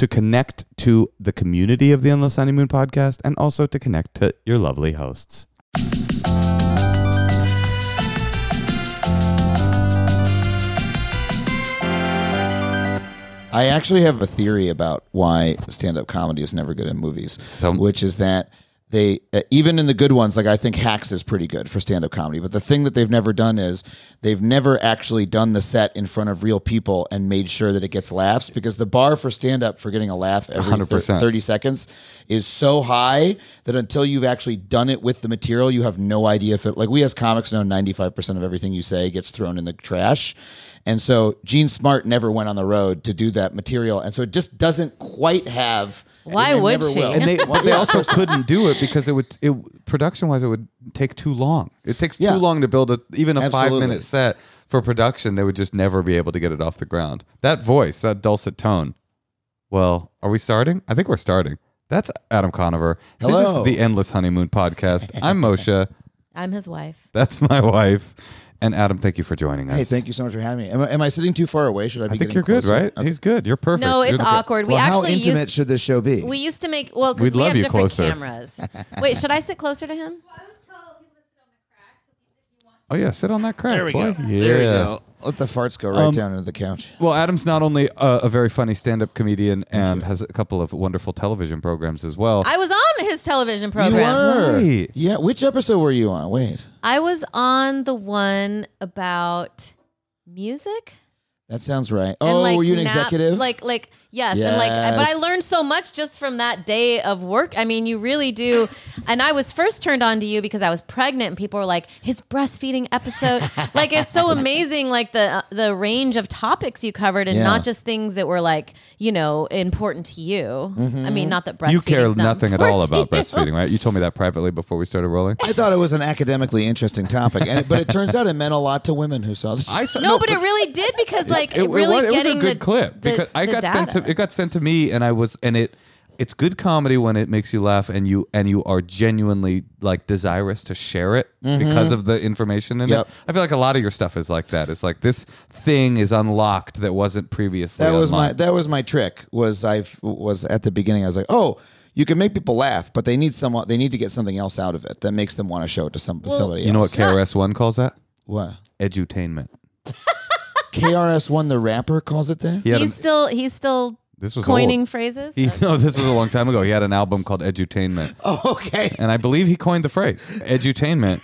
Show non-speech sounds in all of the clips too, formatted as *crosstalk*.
To connect to the community of the Endless Honeymoon podcast and also to connect to your lovely hosts. I actually have a theory about why stand-up comedy is never good in movies, 'em. which is that they uh, even in the good ones, like I think Hacks is pretty good for stand-up comedy, but the thing that they've never done is they've never actually done the set in front of real people and made sure that it gets laughs because the bar for stand-up for getting a laugh every 100%. 30 seconds is so high that until you've actually done it with the material, you have no idea if it like we as comics know 95% of everything you say gets thrown in the trash. And so Jean Smart never went on the road to do that material. And so it just doesn't quite have Why and would never she? will. And they, *laughs* they also couldn't do it because it would, it, production wise, it would take too long. It takes too Yeah. long to build a, even a five minute set for production. They would just never be able to get it off the ground. That voice, that dulcet tone. Well, are we starting? I think we're starting. That's Adam Conover. Hello. This is the Endless Honeymoon podcast. I'm Moshe. I'm his wife. That's my wife. And Adam, thank you for joining us. Hey, thank you so much for having me. Am I, am I sitting too far away? Should I be I think you're good, right? Okay. He's good. You're perfect. No, You're it's the- awkward. We Well, how actually intimate used should this show be? we used to make well because we have different closer. cameras. Wait, should I sit closer to him? Oh yeah, sit on that crack. There we boy. go. Yeah. There we go. Let the farts go right Um, down into the couch. Well, Adam's not only a, a very funny stand-up comedian and has a couple of wonderful television programs as well. I was on his television program. You were. Right. Yeah. Which episode were you on? Wait. I was on the one about music. That sounds right. and Oh, like were you an naps, executive? Like, like yes, and like, but I learned so much just from that day of work. I mean, you really do. And I was first turned on to you because I was pregnant, and people were like, "His breastfeeding episode." *laughs* like, it's so amazing, like the uh, the range of topics you covered, and Yeah. not just things that were like you know important to you. Mm-hmm. I mean, not that breastfeeding. you care nothing at all about breastfeeding, right? You told me that privately before we started rolling. I thought it was an academically interesting topic, and but it turns out it meant a lot to women who saw this. I saw, No, but it really did because like it, it, really it was, it was getting a good the, clip the- because I the got sent to data. it got sent to me and I was and it it's good comedy when it makes you laugh and you and you are genuinely like desirous to share it mm-hmm. because of the information in Yep. it. I feel like a lot of your stuff is like that. It's like this thing is unlocked that wasn't previously. that was my that was my trick. Was I was at the beginning? I was like, oh. You can make people laugh, but they need someone. They need to get something else out of it that makes them want to show it to some somebody You know what. KRS One calls that? what? Edutainment. *laughs* KRS One, the rapper, calls it that. He had he's an- still he's still this was coining old. phrases. He, no, this was a long time ago. He had an album called Edutainment. *laughs* Oh, okay. and I believe he coined the phrase edutainment.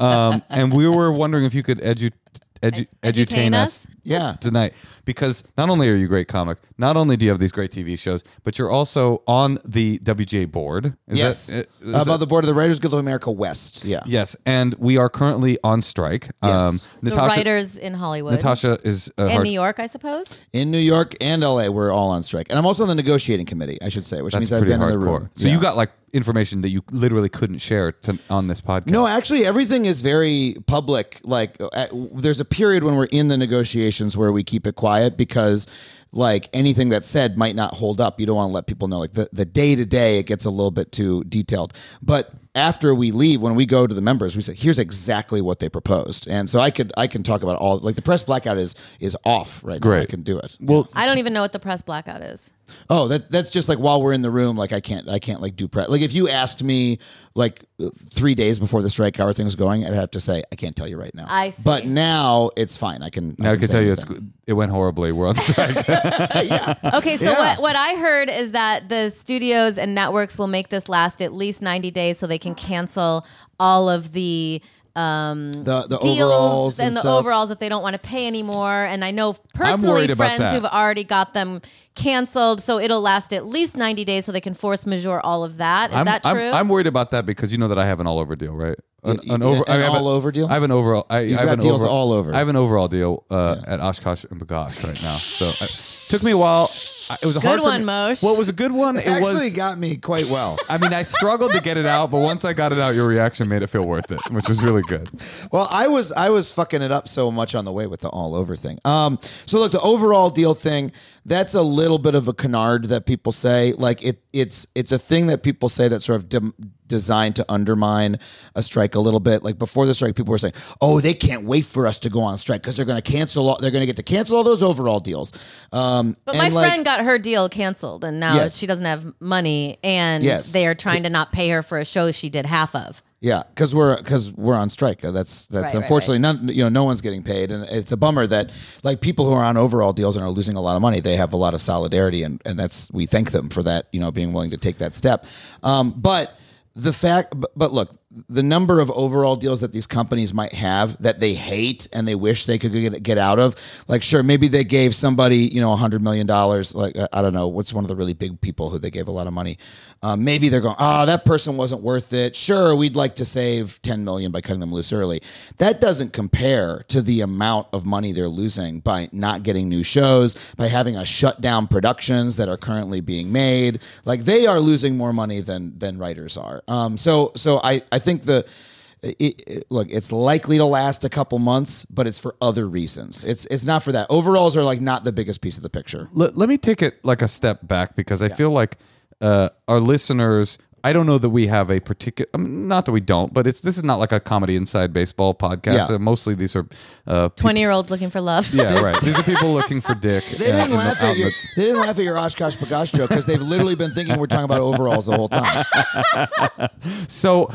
Um, and we were wondering if you could edu- edu- edutain edutain us us? Yeah. tonight because not only are you a great comic, not only do you have these great TV shows, but you're also on the WGA board. Is yes. that- is About that- the board of the Writers Guild of America West. Yeah. yes, and we are currently on strike. Um, Yes. The Natasha, writers in Hollywood. Natasha is uh, and hard- New York, I suppose. In New York and LA, we're all on strike. And I'm also on the negotiating committee, I should say, which means I've pretty been in the hardcore. room. So Yeah. you got like information that you literally couldn't share to, on this podcast. No, actually, everything is very public. Like, uh, there's a period when we're in the negotiations where we keep it quiet because, like, anything that's said might not hold up. You don't want to let people know. Like, the, the day to day, it gets a little bit too detailed. But after we leave, when we go to the members, we say, "Here's exactly what they proposed," and so I could I can talk about all like the press blackout is is off right now. I Great. can do it. Well, I don't even know what the press blackout is. Oh, that that's just like while we're in the room, like I can't I can't like do press. Like if you asked me like three days before the strike how are things going, I'd have to say I can't tell you right now. I see. But now it's fine. I can. now I can say tell you it's anything. good. it went horribly. We're on *laughs* strike. *laughs* Okay, so Yeah. what, what I heard is that the studios and networks will make this last at least 90 days so they can cancel all of the um, the the deals overalls and, and, the stuff. overalls that they don't want to pay anymore. And I know personally friends who've already got them canceled, so it'll last at least 90 days so they can force majeure all of that. Is I'm, that I'm- true? I'm, worried about that because you know that I have an all over deal, right? An, Y- an over, an I have a- all-over deal? I have an overall. I, I have got an deals overall- all over. I have an overall deal uh, at Oshkosh and Bagosh right now. So it took me a while. I- It was a Good hard one, me- Moshe. Well, it was a good one. It It actually was. got me quite well. *laughs* I mean, I struggled to get it out, but once I got it out, your reaction made it feel worth it, which was really good. Well, I was I was fucking it up so much on the way with the all over thing. Um, so look, the overall deal thing, that's a little bit of a canard that people say. Like it, it's it's a thing that people say that sort of dem- designed to undermine a strike a little bit. Like before the strike, people were saying, "Oh, they can't wait for us to go on strike because they're going to cancel. All, they're going to get to cancel all those overall deals." Um, but my like, friend got her deal canceled, and now Yes. she doesn't have money, and Yes. they are trying to not pay her for a show she did half of. Yeah, because we're because we're on strike. Uh, That's that's Right, right, unfortunately none. You know, no one's getting paid, and it's a bummer that like people who are on overall deals and are losing a lot of money, they have a lot of solidarity, and and that's we thank them for that. You know, being willing to take that step. Um, but the fact, but, look, the number of overall deals that these companies might have that they hate and they wish they could get, get out of, like sure, maybe they gave somebody you know a hundred million dollars. Like uh, I don't know, what's one of the really big people who they gave a lot of money. Um, maybe they're going, oh, that person wasn't worth it. Sure, we'd like to save 10 million by cutting them loose early. That doesn't compare to the amount of money they're losing by not getting new shows, by having a shut down productions that are currently being made. Like they are losing more money than than writers are. Um, so so I I think the it, it- look, it's likely to last a couple months, but it's for other reasons. It's it's not for that. Overalls are like not the biggest piece of the picture. let, let me take it like a step back because I feel like uh, our listeners. I don't know that we have a particular. I mean, not that we don't, but it's this is not like a comedy inside baseball podcast. Yeah. Uh, mostly these are. Uh, peop- 20 year olds looking for love. yeah, right. *laughs* These are people looking for dick. They uh, didn't in the- laugh out at your the- they didn't laugh at your OshKosh B'gosh joke because they've literally been thinking we're talking about overalls the whole time. *laughs* So,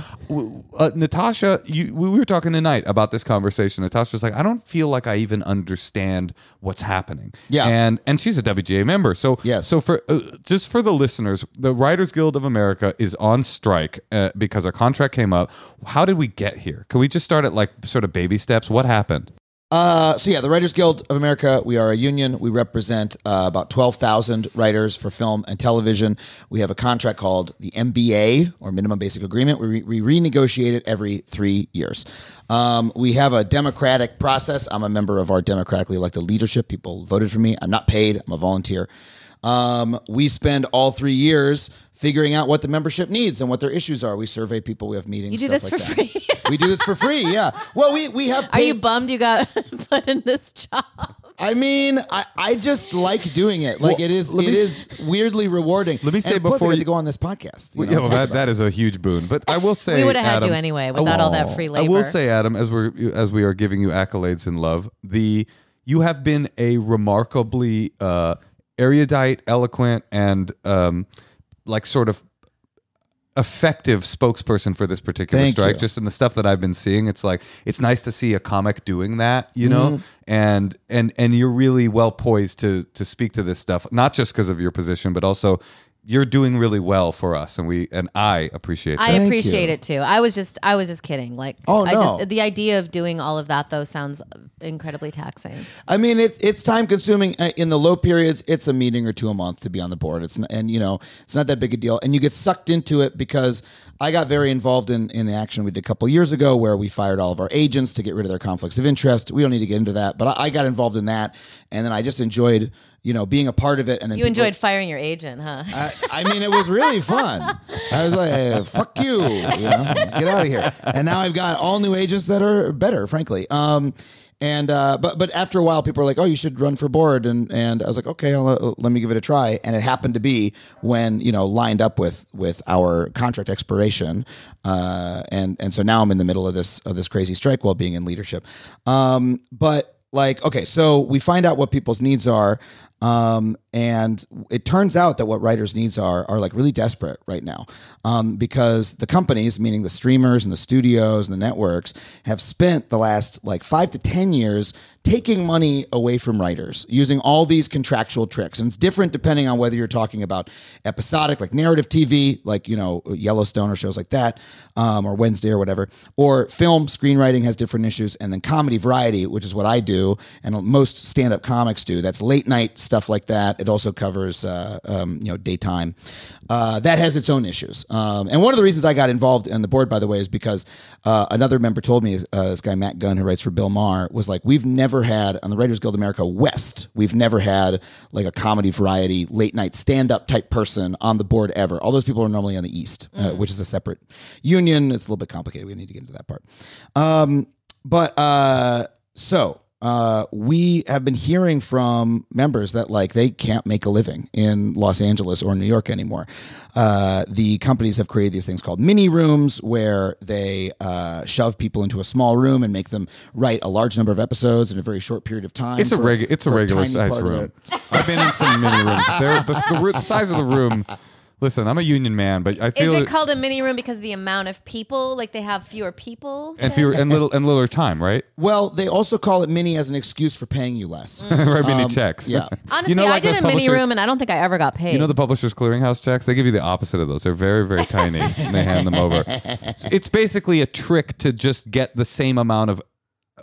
uh, Natasha, you, we were talking tonight about this conversation. Natasha was like, "I don't feel like I even understand what's happening." Yeah. and and she's a WGA member. So, Yes. So for uh, just for the listeners, the Writers Guild of America is on strike uh, because our contract came up. How did we get here? Can we just start at like sort of baby steps? What happened? Uh, so yeah, the Writers Guild of America, we are a union. We represent uh, about twelve thousand writers for film and television. We have a contract called the MBA or Minimum Basic Agreement. We, re- we renegotiate it every three years. Um, we have a democratic process. I'm a member of our democratically elected leadership. People voted for me. I'm not paid. I'm a volunteer. Um, we spend all three years figuring out what the membership needs and what their issues are. We survey people. We have meetings. You do stuff this like for that. free. *laughs* we do this for free. Yeah. Well, we we have. Are you bummed you got *laughs* put in this job? I mean, I, I just like doing it. Like Well, it is let it me is weirdly rewarding. Let me say and plus I before get you- to go on this podcast. you Well, know, yeah, well, that, that is a huge boon. But I will *laughs* say, We would have had Adam, you anyway without all that free labor. I will say, Adam, as we're as we are giving you accolades and love, the you have been a remarkably uh, erudite, eloquent, and um, like sort of effective spokesperson for this particular Thank strike. you. Just in the stuff that I've been seeing, it's like it's nice to see a comic doing that, you know, Mm-hmm. and and and you're really well poised to to speak to this stuff, not just because of your position, but also you're doing really well for us, and we and I appreciate that. I Thank appreciate you. it too. I was just I was just kidding. Like Oh, I no. just the idea of doing all of that though sounds incredibly taxing. I mean, it, it's time consuming Uh, in the low periods. It's a meeting or two a month to be on the board. It's n- and you know it's not that big a deal, and you get sucked into it because I got very involved in in the action we did a couple years ago where we fired all of our agents to get rid of their conflicts of interest. We don't need to get into that, but I, I got involved in that, and then I just enjoyed you know being a part of it. And then You people- enjoyed firing your agent, huh? I, I mean, it was really fun. I was like, hey, "Fuck you," you know, get out of here. And now I've got all new agents that are better, frankly. Um, and uh, but but after a while, people were like, "Oh, you should run for board," and and I was like, "Okay, I'll, uh, let me give it a try." And it happened to be when you know lined up with with our contract expiration, uh, and and so now I'm in the middle of this of this crazy strike while being in leadership. Um, but like okay so we find out what people's needs are um, and it turns out that what writers needs are are like really desperate right now. Um, because the companies meaning the streamers and the studios and the networks have spent the last like five to ten years taking money away from writers using all these contractual tricks. And it's different depending on whether you're talking about episodic like narrative tv like you know yellowstone or shows like that um, or wednesday or whatever or film screenwriting has different issues and then comedy variety which is what i do and most stand-up comics do. That's late night stuff like that. It also covers uh, um, you know daytime. Uh, that has its own issues. Um, and one of the reasons i got involved in the board by the way is because uh, another member told me uh, this guy matt gunn who writes for bill maher was like we've never had on the writers guild america west we've never had like a comedy variety late night stand-up type person on the board ever. All those people are normally on the east uh, which is a separate union. It's a little bit complicated. We need to get into that part. Um, but uh, so uh, we have been hearing from members that like they can't make a living in Los Angeles or New York anymore. Uh, the companies have created these things called mini rooms where they uh, shove people into a small room and make them write a large number of episodes in a very short period of time. It's a for- regu- It's a regular size room. I've been in some mini rooms. They're, the, the, the size of the room. Listen, I'm a union man, but I feel Is feel it called a mini room because of the amount of people? Like they have fewer people? and fewer and little and littler time, right? *laughs* Well, they also call it mini as an excuse for paying you less. *laughs* right, mini um, checks. yeah. *laughs* Honestly, You know, I like did those a mini publisher- room and I don't think I ever got paid. You know the Publishers Clearinghouse checks? They give you the opposite of those. They're very, very tiny, and they hand them over. It's basically a trick to just get the same amount of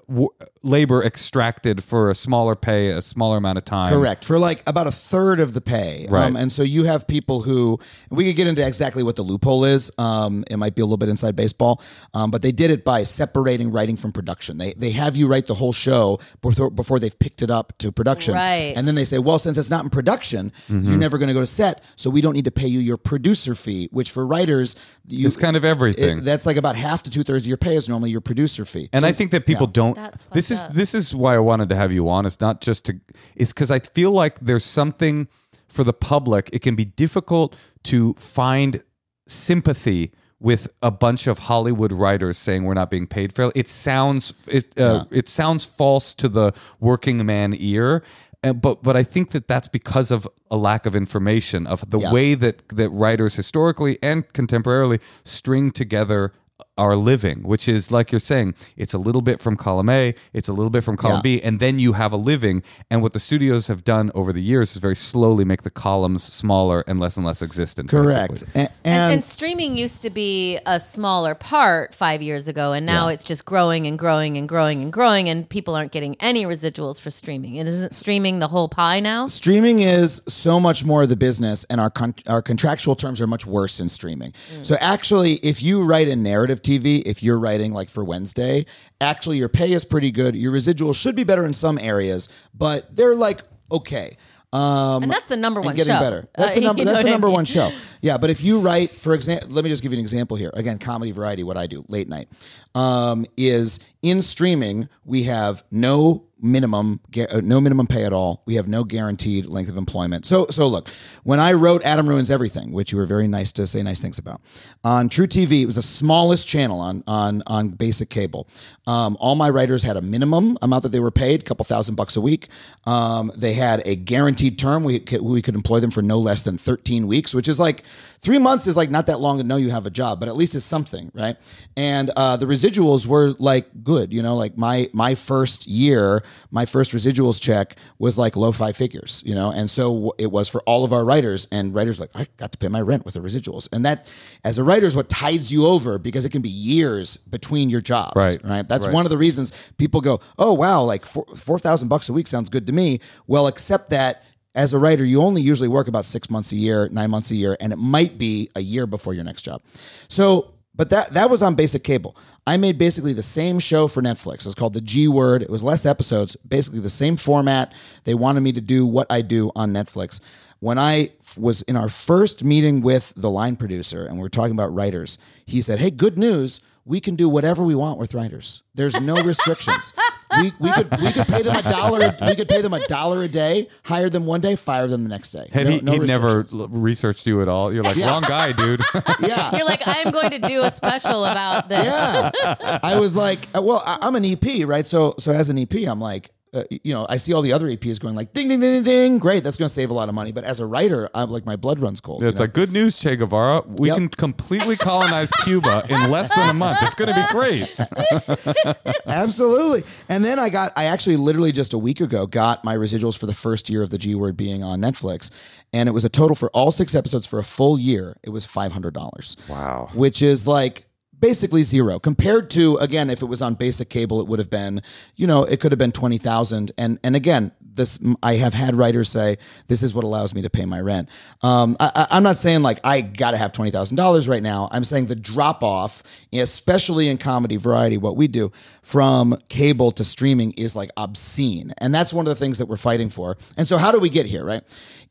w- labor extracted for a smaller pay, a smaller amount of time. Correct. For like about a third of the pay. Right. Um, and so you have people who, we could get into exactly what the loophole is. Um, it might be a little bit inside baseball, um, but they did it by separating writing from production. They, they have you write the whole show before, before they've picked it up to production. Right. And then they say, well, since it's not in production, you're never going to go to set. So we don't need to pay you your producer fee, which for writers, you, It's kind of everything. it- that's like about half to two thirds of your pay is normally your producer fee. And So I think that people yeah. don't. Fucked this is up. this is why I wanted to have you on. It's not just to. Is because I feel like there's something for the public. It can be difficult to find sympathy with a bunch of Hollywood writers saying we're not being paid fairly. It sounds it uh, it sounds false to the working man ear. Uh, but but I think that that's because of a lack of information of the Yeah. way that that writers historically and contemporarily string together our living, which is like you're saying, it's a little bit from column A, it's a little bit from column Yeah. B, and then you have a living. And what the studios have done over the years is very slowly make the columns smaller and less and less existent. Correct. And, and, and, and streaming used to be a smaller part five years ago, and now Yeah. it's just growing and growing and growing and growing, and people aren't getting any residuals for streaming. It isn't streaming the whole pie now. streaming is so much more of the business and our con- our contractual terms are much worse in streaming. Mm. So actually if you write a narrative TV, if you're writing like for Wednesday, actually your pay is pretty good. Your residual should be better in some areas, but they're like okay. Um And that's the number one getting show. better. That's Uh, *laughs* the number. you know That's the I mean? one show. Yeah, but if you write, for example, let me just give you an example here. Again, comedy variety. What I do late night um, is in streaming. We have no minimum, uh, no minimum pay at all. We have no guaranteed length of employment. So, so look, when I wrote Adam ruins everything, which you were very nice to say nice things about on truTV, it was the smallest channel on on on basic cable. Um, all my writers had a minimum amount that they were paid, a couple thousand bucks a week. Um, they had a guaranteed term. We could, we could employ them for no less than 13 weeks, which is like three months is like not that long to know you have a job, but at least it's something, right? And uh, the residuals were like good, you know, like my my first year my first residuals check was like low five figures, you know, and so it was for all of our writers. And writers like, I got to pay my rent with the residuals, and that, as a writer, is what tides you over because it can be years between your jobs, Right. Right. That's Right. one of the reasons people go, oh wow, like four four thousand bucks a week sounds good to me. Well, except that. As a writer, you only usually work about six months a year, nine months a year, and it might be a year before your next job. So but that that was on basic cable. I made basically the same show for Netflix. It was called The G Word. It was less episodes, basically the same format. They wanted me to do what I do on Netflix. When I was in our first meeting with the line producer and we were talking about writers, he said, "Hey, good news. We can do whatever we want with writers. There's no restrictions. we, we could we could pay them a dollar. We could pay them a dollar a day. Hire them one day, fire them the next day. Had No- he, no he never researched you at all? You're like, wrong guy, dude. *laughs* Yeah. You're like, I'm going to do a special about this. Yeah. I was like, uh, well, I- I'm an EP, right? So, so as an EP, I'm like, uh, you know, I see all the other EPs going like, ding, ding, ding, ding, ding. Great, that's going to save a lot of money. But as a writer, I'm like, my blood runs cold. It's you know? like, good news, Che Guevara. We Yep. can completely colonize Cuba in less than a month. It's going to be great. *laughs* Absolutely. And then I got, I actually literally just a week ago got my residuals for the first year of the G Word being on Netflix. And it was a total for all six episodes for a full year. It was $500. Wow. Which is like basically zero compared to, again, if it was on basic cable, it would have been, you know, it could have been 20,000. And, and again, this, I have had writers say, this is what allows me to pay my rent. Um, I, I'm not saying like I got to have $20,000 right now. I'm saying the drop off, especially in comedy variety, what we do from cable to streaming is like obscene. And that's one of the things that we're fighting for. And so, how do we get here, right?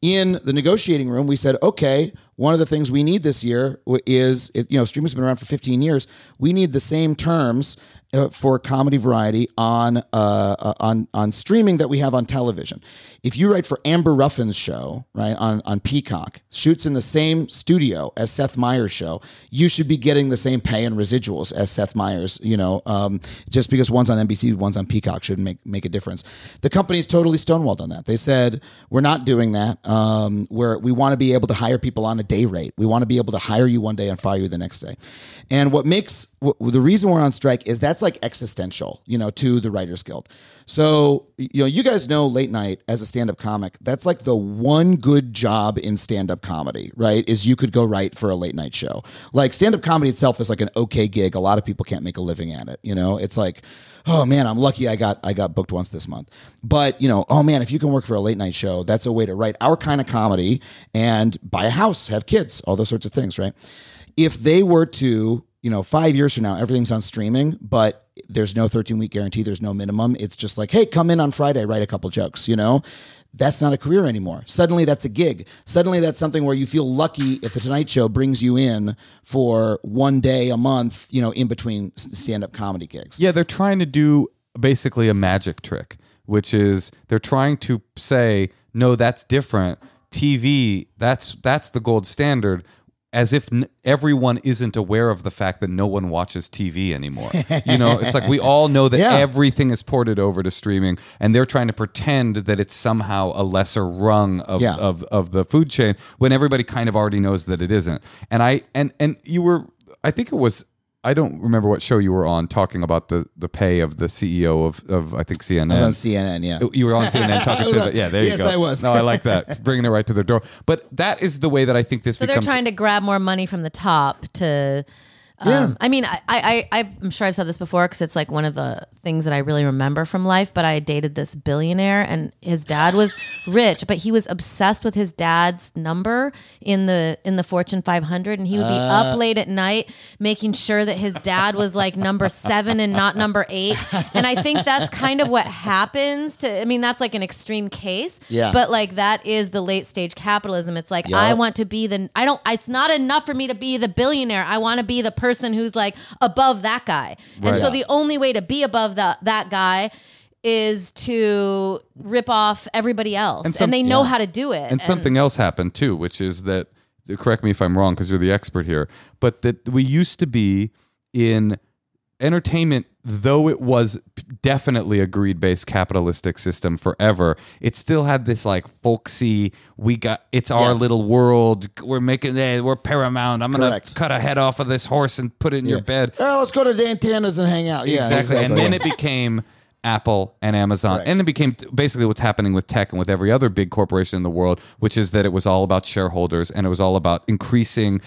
In the negotiating room, we said, okay, one of the things we need this year is, you know, streaming's been around for 15 years. We need the same terms uh, for comedy variety on uh, uh, on on streaming that we have on television. If you write for Amber Ruffin's show, right on on Peacock, shoots in the same studio as Seth Meyers' show, you should be getting the same pay and residuals as Seth Meyers. You know, um, just because one's on NBC, one's on Peacock shouldn't make make a difference. The company's totally stonewalled on that. They said we're not doing that. Um, where we want to be able to hire people on a day rate. We want to be able to hire you one day and fire you the next day. And what makes what, the reason we're on strike is that's like existential, you know, to the Writers Guild. So, you know, you guys know late night as a stand-up comic, that's like the one good job in stand-up comedy, right? Is you could go write for a late night show. Like stand-up comedy itself is like an okay gig. A lot of people can't make a living at it, you know? It's like, oh man, I'm lucky I got I got booked once this month. But, you know, oh man, if you can work for a late night show, that's a way to write our kind of comedy and buy a house, have kids, all those sorts of things, right? If they were to you know, five years from now, everything's on streaming, but there's no 13 week guarantee. There's no minimum. It's just like, hey, come in on Friday, write a couple jokes, you know? That's not a career anymore. Suddenly that's a gig. Suddenly that's something where you feel lucky if the Tonight Show brings you in for one day a month, you know, in between stand up comedy gigs. Yeah, they're trying to do basically a magic trick, which is they're trying to say, no, that's different. TV, that's that's the gold standard. As if n- everyone isn't aware of the fact that no one watches TV anymore. You know, it's like we *laughs* all know that Yeah. everything is ported over to streaming, and they're trying to pretend that it's somehow a lesser rung of, Yeah. of of the food chain when everybody kind of already knows that it isn't. And I and and you were, I think it was. I don't remember what show you were on talking about the, the pay of the CEO of, of I think CNN. I was on CNN, yeah. You were on CNN *laughs* talking shit. About, yeah, there Yes, you go. Yes, I was. No, I like that. *laughs* Bringing it right to their door. But that is the way that I think this So they're trying to grab more money from the top to. Um, Yeah. I mean, I, I, I, I'm sure I've said this before because it's like one of the things that I really remember from life. But I dated this billionaire, and his dad was *sighs* rich, but he was obsessed with his dad's number in the in the Fortune 500, and he would be up late at night making sure that his dad was like number seven and not number eight. And I think that's kind of what happens to. I mean, that's like an extreme case. Yeah. But like that is the late stage capitalism. It's like Yeah. I want to be the I don't it's not enough for me to be the billionaire. I want to be the person who's like above that guy. And Right. so the only way to be above that that guy is to rip off everybody else. And some- they know how to do it. and something else happened too, which is that, correct me if I'm wrong because you're the expert here, but that we used to be in entertainment, though it was definitely a greed based capitalistic system forever, it still had this like folksy, we got, it's our Yes. little world. We're making, hey, we're paramount. I'm going to cut a head off of this horse and put it in your bed. Oh, let's go to the antennas and hang out. Yeah, exactly. And then it became Apple and Amazon. Correct. And it became basically what's happening with tech and with every other big corporation in the world, which is that it was all about shareholders and it was all about increasing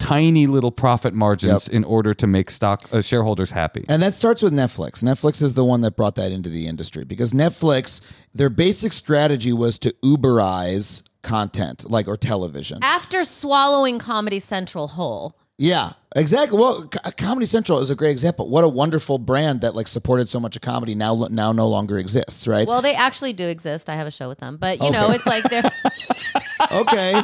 tiny little profit margins in order to make stock uh, shareholders happy. And that starts with Netflix. Netflix is the one that brought that into the industry because Netflix, their basic strategy was to Uberize content, like or television. After swallowing Comedy Central whole. Yeah, exactly. Well, Co- Comedy Central is a great example. What a wonderful brand that like supported so much of comedy now now no longer exists, right? Well, they actually do exist. I have a show with them, but you know, it's like they're *laughs* okay,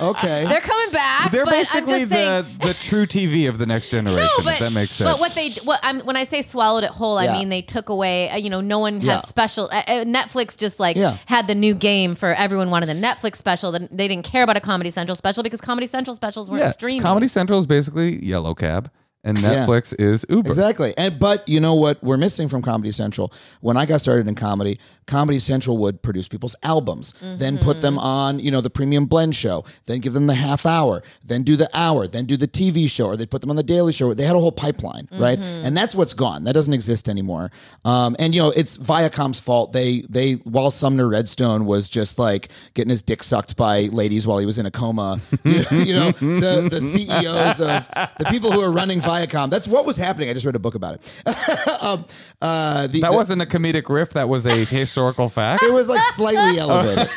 okay. they're coming back. They're but I'm basically just saying, the, the truTV of the next *laughs* generation, No, if that makes sense. But what they, what I'm, when I say swallowed it whole, I Yeah. mean they took away. uh, You know, no one has Yeah. special. Uh, uh, Netflix just like Yeah. had the new game for everyone wanted the Netflix special. Then they didn't care about a Comedy Central special because Comedy Central specials weren't yeah, streaming. Comedy Central is basically Yellow Cab, and Yeah. Netflix is Uber. Exactly. And but you know what we're missing from Comedy Central? When I got started in comedy, Comedy Central would produce people's albums, then put them on, you know, the premium blend show, then give them the half hour, then do the hour, then do the TV show, or they put them on the daily show. They had a whole pipeline, right? And that's what's gone. That doesn't exist anymore. Um, and you know, it's Viacom's fault. They they while Sumner Redstone was just like getting his dick sucked by ladies while he was in a coma, *laughs* you know, you know the the CEOs of the people who are running Viacom. That's what was happening. I just read a book about it. *laughs* um, uh, the, That the- wasn't a comedic riff. That was a *laughs* historical fact. it was like slightly *laughs* elevated,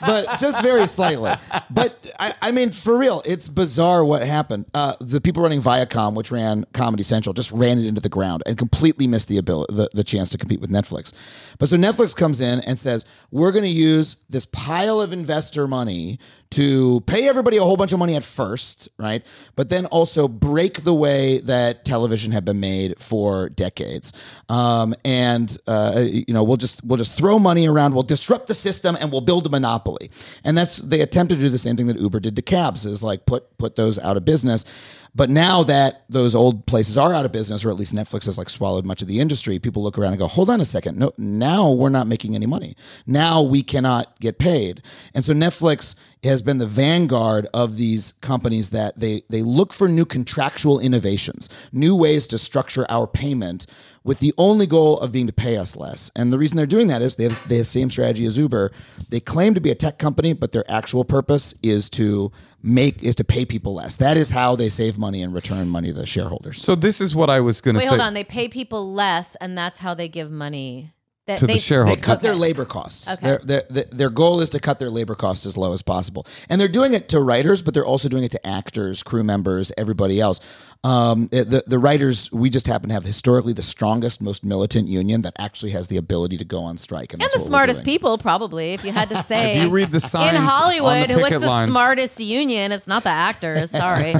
but just very slightly. But I, I mean, for real, it's bizarre what happened. Uh, the people running Viacom, which ran Comedy Central, just ran it into the ground and completely missed the ability, the, the chance to compete with Netflix. But so Netflix comes in and says, "We're going to use this pile of investor money." To pay everybody a whole bunch of money at first, right? But then also break the way that television had been made for decades, um, and uh, you know we'll just we'll just throw money around, we'll disrupt the system, and we'll build a monopoly. And that's they attempted to do the same thing that Uber did to cabs, is like put put those out of business. But now that those old places are out of business, or at least Netflix has like swallowed much of the industry, people look around and go, "Hold on a second, no, now we're not making any money. Now we cannot get paid." And so Netflix has been the vanguard of these companies that they they look for new contractual innovations, new ways to structure our payment with the only goal of being to pay us less. And the reason they're doing that is they have, they have the same strategy as Uber. They claim to be a tech company, but their actual purpose is to make is to pay people less. That is how they save money and return money to the shareholders. So this is what I was going to Wait, say. hold on. They pay people less, and that's how they give money. That To the they, shareholder. They cut their labor costs. Okay. Their, their, their, their goal is to cut their labor costs as low as possible. And they're doing it to writers, but they're also doing it to actors, crew members, everybody else. Um, the, the writers, we just happen to have historically the strongest, most militant union that actually has the ability to go on strike. And, And the smartest people, probably, if you had to *laughs* say. If you read the signs in on the Hollywood, what's picket the line- smartest union? It's not the actors. *laughs* Sorry.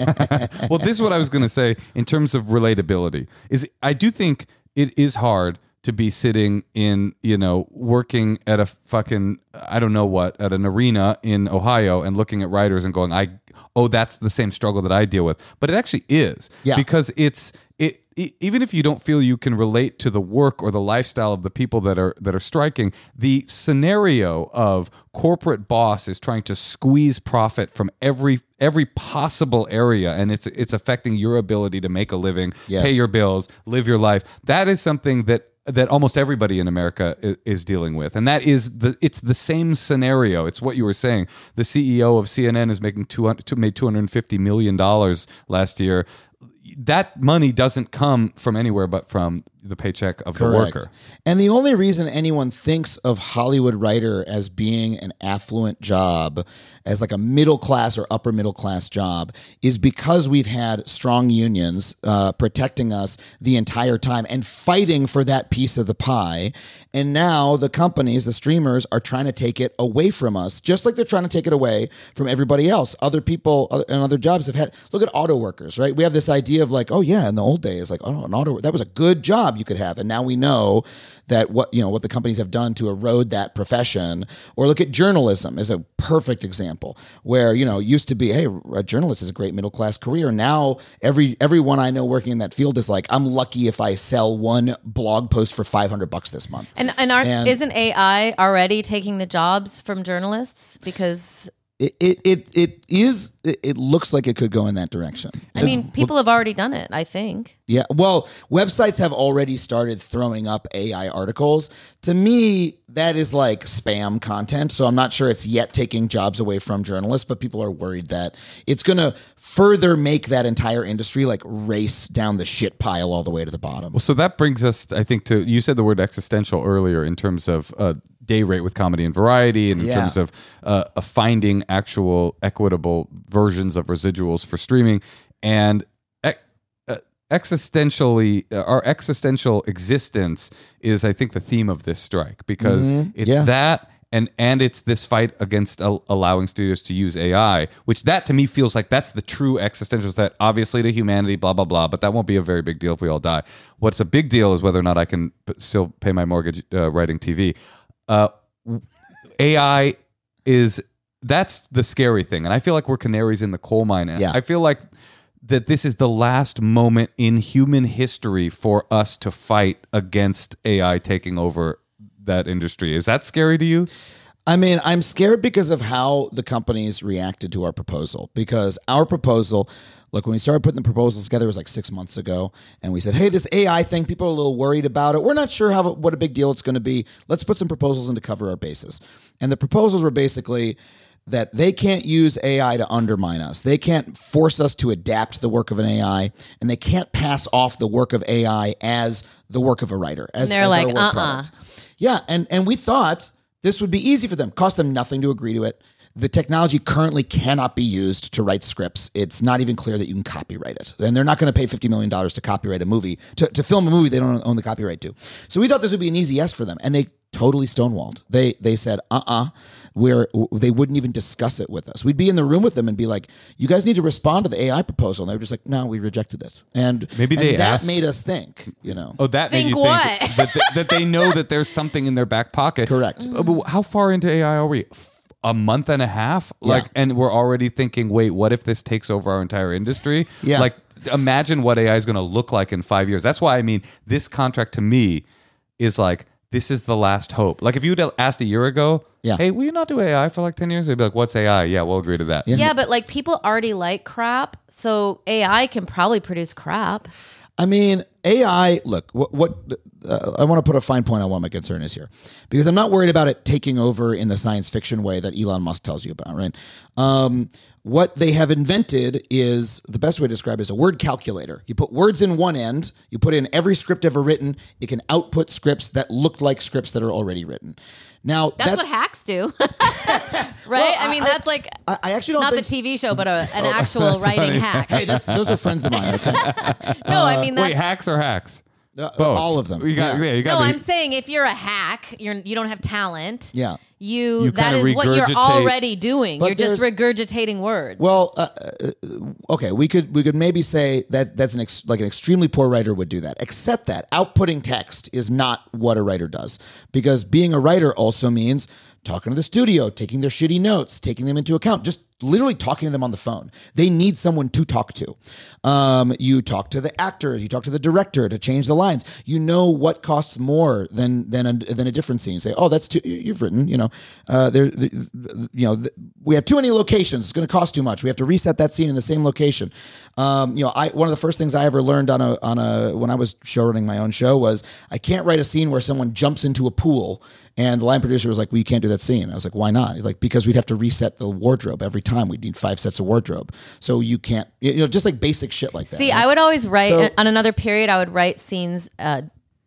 well, this is what I was going to say in terms of relatability. Is I do think it is hard to be sitting in, you know, working at a fucking I don't know what at an arena in Ohio and looking at writers and going, I oh, that's the same struggle that I deal with. But it actually is Yeah. because it's it. e- Even if you don't feel you can relate to the work or the lifestyle of the people that are that are striking, the scenario of corporate boss is trying to squeeze profit from every every possible area and it's it's affecting your ability to make a living Yes. pay your bills live your life that is something that that almost everybody in America is, dealing with. And that is the it's the same scenario. It's what you were saying. The CEO of CNN is making 200 made 250 million dollars last year. That money doesn't come from anywhere but from the paycheck of the worker And the only reason anyone thinks of Hollywood writer as being an affluent job, as like a middle class or upper middle class job, is because we've had strong unions uh, protecting us the entire time and fighting for that piece of the pie. And now the companies, the streamers, are trying to take it away from us, just like they're trying to take it away from everybody else. Other people uh, and other jobs have had. Look at auto workers, right? We have this idea of like, oh yeah, in the old days, like, oh, an auto that was a good job you could have, and now we know that what you know what the companies have done to erode that profession. Or look at journalism as a perfect example, where you know it used to be, hey, a journalist is a great middle class career. Now every everyone I know working in that field is like, I'm lucky if I sell one blog post for 500 bucks this month. And and aren't, And- isn't AI already taking the jobs from journalists? Because it it it, it is it, it looks like it could go in that direction. I mean, people have already done it. I think. Yeah, well, websites have already started throwing up AI articles. To me, that is like spam content. So I'm not sure it's yet taking jobs away from journalists, but people are worried that it's going to further make that entire industry like race down the shit pile all the way to the bottom. Well, so that brings us, I think, to you said the word existential earlier in terms of uh, day rate with comedy and variety, and in Yeah. terms of uh, finding actual equitable versions of residuals for streaming, and uh, existentially, uh, our existential existence is, I think, the theme of this strike because it's Mm-hmm. Yeah. that. And, and it's this fight against al- allowing studios to use AI, which that to me feels like that's the true existential threat. Obviously to humanity, blah blah blah, but that won't be a very big deal if we all die. What's a big deal is whether or not I can p- still pay my mortgage uh, writing TV. Uh, AI is that's the scary thing, and I feel like we're canaries in the coal mine. Yeah. I feel like that this is the last moment in human history for us to fight against AI taking over that industry. Is that scary to you? I mean, I'm scared because of how the companies reacted to our proposal. Because our proposal, look, when we started putting the proposals together, it was like six months ago, and we said, "Hey, this AI thing, people are a little worried about it. We're not sure how what a big deal it's going to be. Let's put some proposals in to cover our bases." And the proposals were basically that they can't use AI to undermine us. They can't force us to adapt the work of an AI, and they can't pass off the work of AI as the work of a writer. As, they're as like, work "Uh-uh." Yeah, and and we thought this would be easy for them. Cost them nothing to agree to it. The technology currently cannot be used to write scripts. It's not even clear that you can copyright it. And they're not going to pay $50 million to copyright a movie, to, to film a movie they don't own the copyright to. So we thought this would be an easy yes for them. And they totally stonewalled. They they said, uh uh where they wouldn't even discuss it with us. We'd be in the room with them and be like, "You guys need to respond to the AI proposal." And they were just like, "No, we rejected it." And Maybe and they that asked- made us think. You know, Oh, that Think made you what? think that, th- that they know that there's something in their back pocket. Correct. Uh, but How far into AI are we? a month and a half? Like, and we're already thinking, wait, what if this takes over our entire industry? Yeah. Like, imagine what AI is going to look like in five years. That's why I mean, this contract to me is like, this is the last hope. Like, if you'd asked a year ago, Yeah. hey, will you not do AI for like 10 years? They'd be like, what's AI? Yeah, we'll agree to that. Yeah. Yeah, but like people already like crap, so AI can probably produce crap. I mean, AI. Look, what, what uh, I want to put a fine point on what my concern is here, because I'm not worried about it taking over in the science fiction way that Elon Musk tells you about. Right? Um, what they have invented is the best way to describe it is a word calculator. You put words in one end, you put in every script ever written. It can output scripts that look like scripts that are already written. Now That's that, what hacks do, *laughs* right? I mean, I- that's like I, I actually don't not the. TV show, but a, an *laughs* oh, actual writing hack. hey, that's those are friends of mine. Okay, *laughs* no, I uh, mean that's Wait, hacks or hacks? Uh, Both. all of them. You got, Yeah. yeah. you got no. I'm saying if you're a hack, you're you don't have talent. Yeah. You, You that what you're already doing. But you're just regurgitating words. Well, uh, uh, okay, we could we could maybe say that that's an ex- like an extremely poor writer would do that. Except that outputting text is not what a writer does because being a writer also means talking to the studio, taking their shitty notes, taking them into account, just literally talking to them on the phone. They need someone to talk to. Um, you talk to the actors, you talk to the director to change the lines. You know what costs more than than a, than a different scene. say, oh, that's too. You've written, you know, uh, there, you know, we have too many locations. It's going to cost too much. We have to reset that scene in the same location. Um, you know, I one of the first things I ever learned on a on a when I was showrunning my own show was I can't write a scene where someone jumps into a pool. And the line producer was like, "Well, you can't do that scene." I was like, "Why not?" He's like, "Because we'd have to reset the wardrobe every time. We'd need five sets of wardrobe. So you can't, you know, just like basic shit like that." See, right? I would always write So- on another period. I would write scenes uh,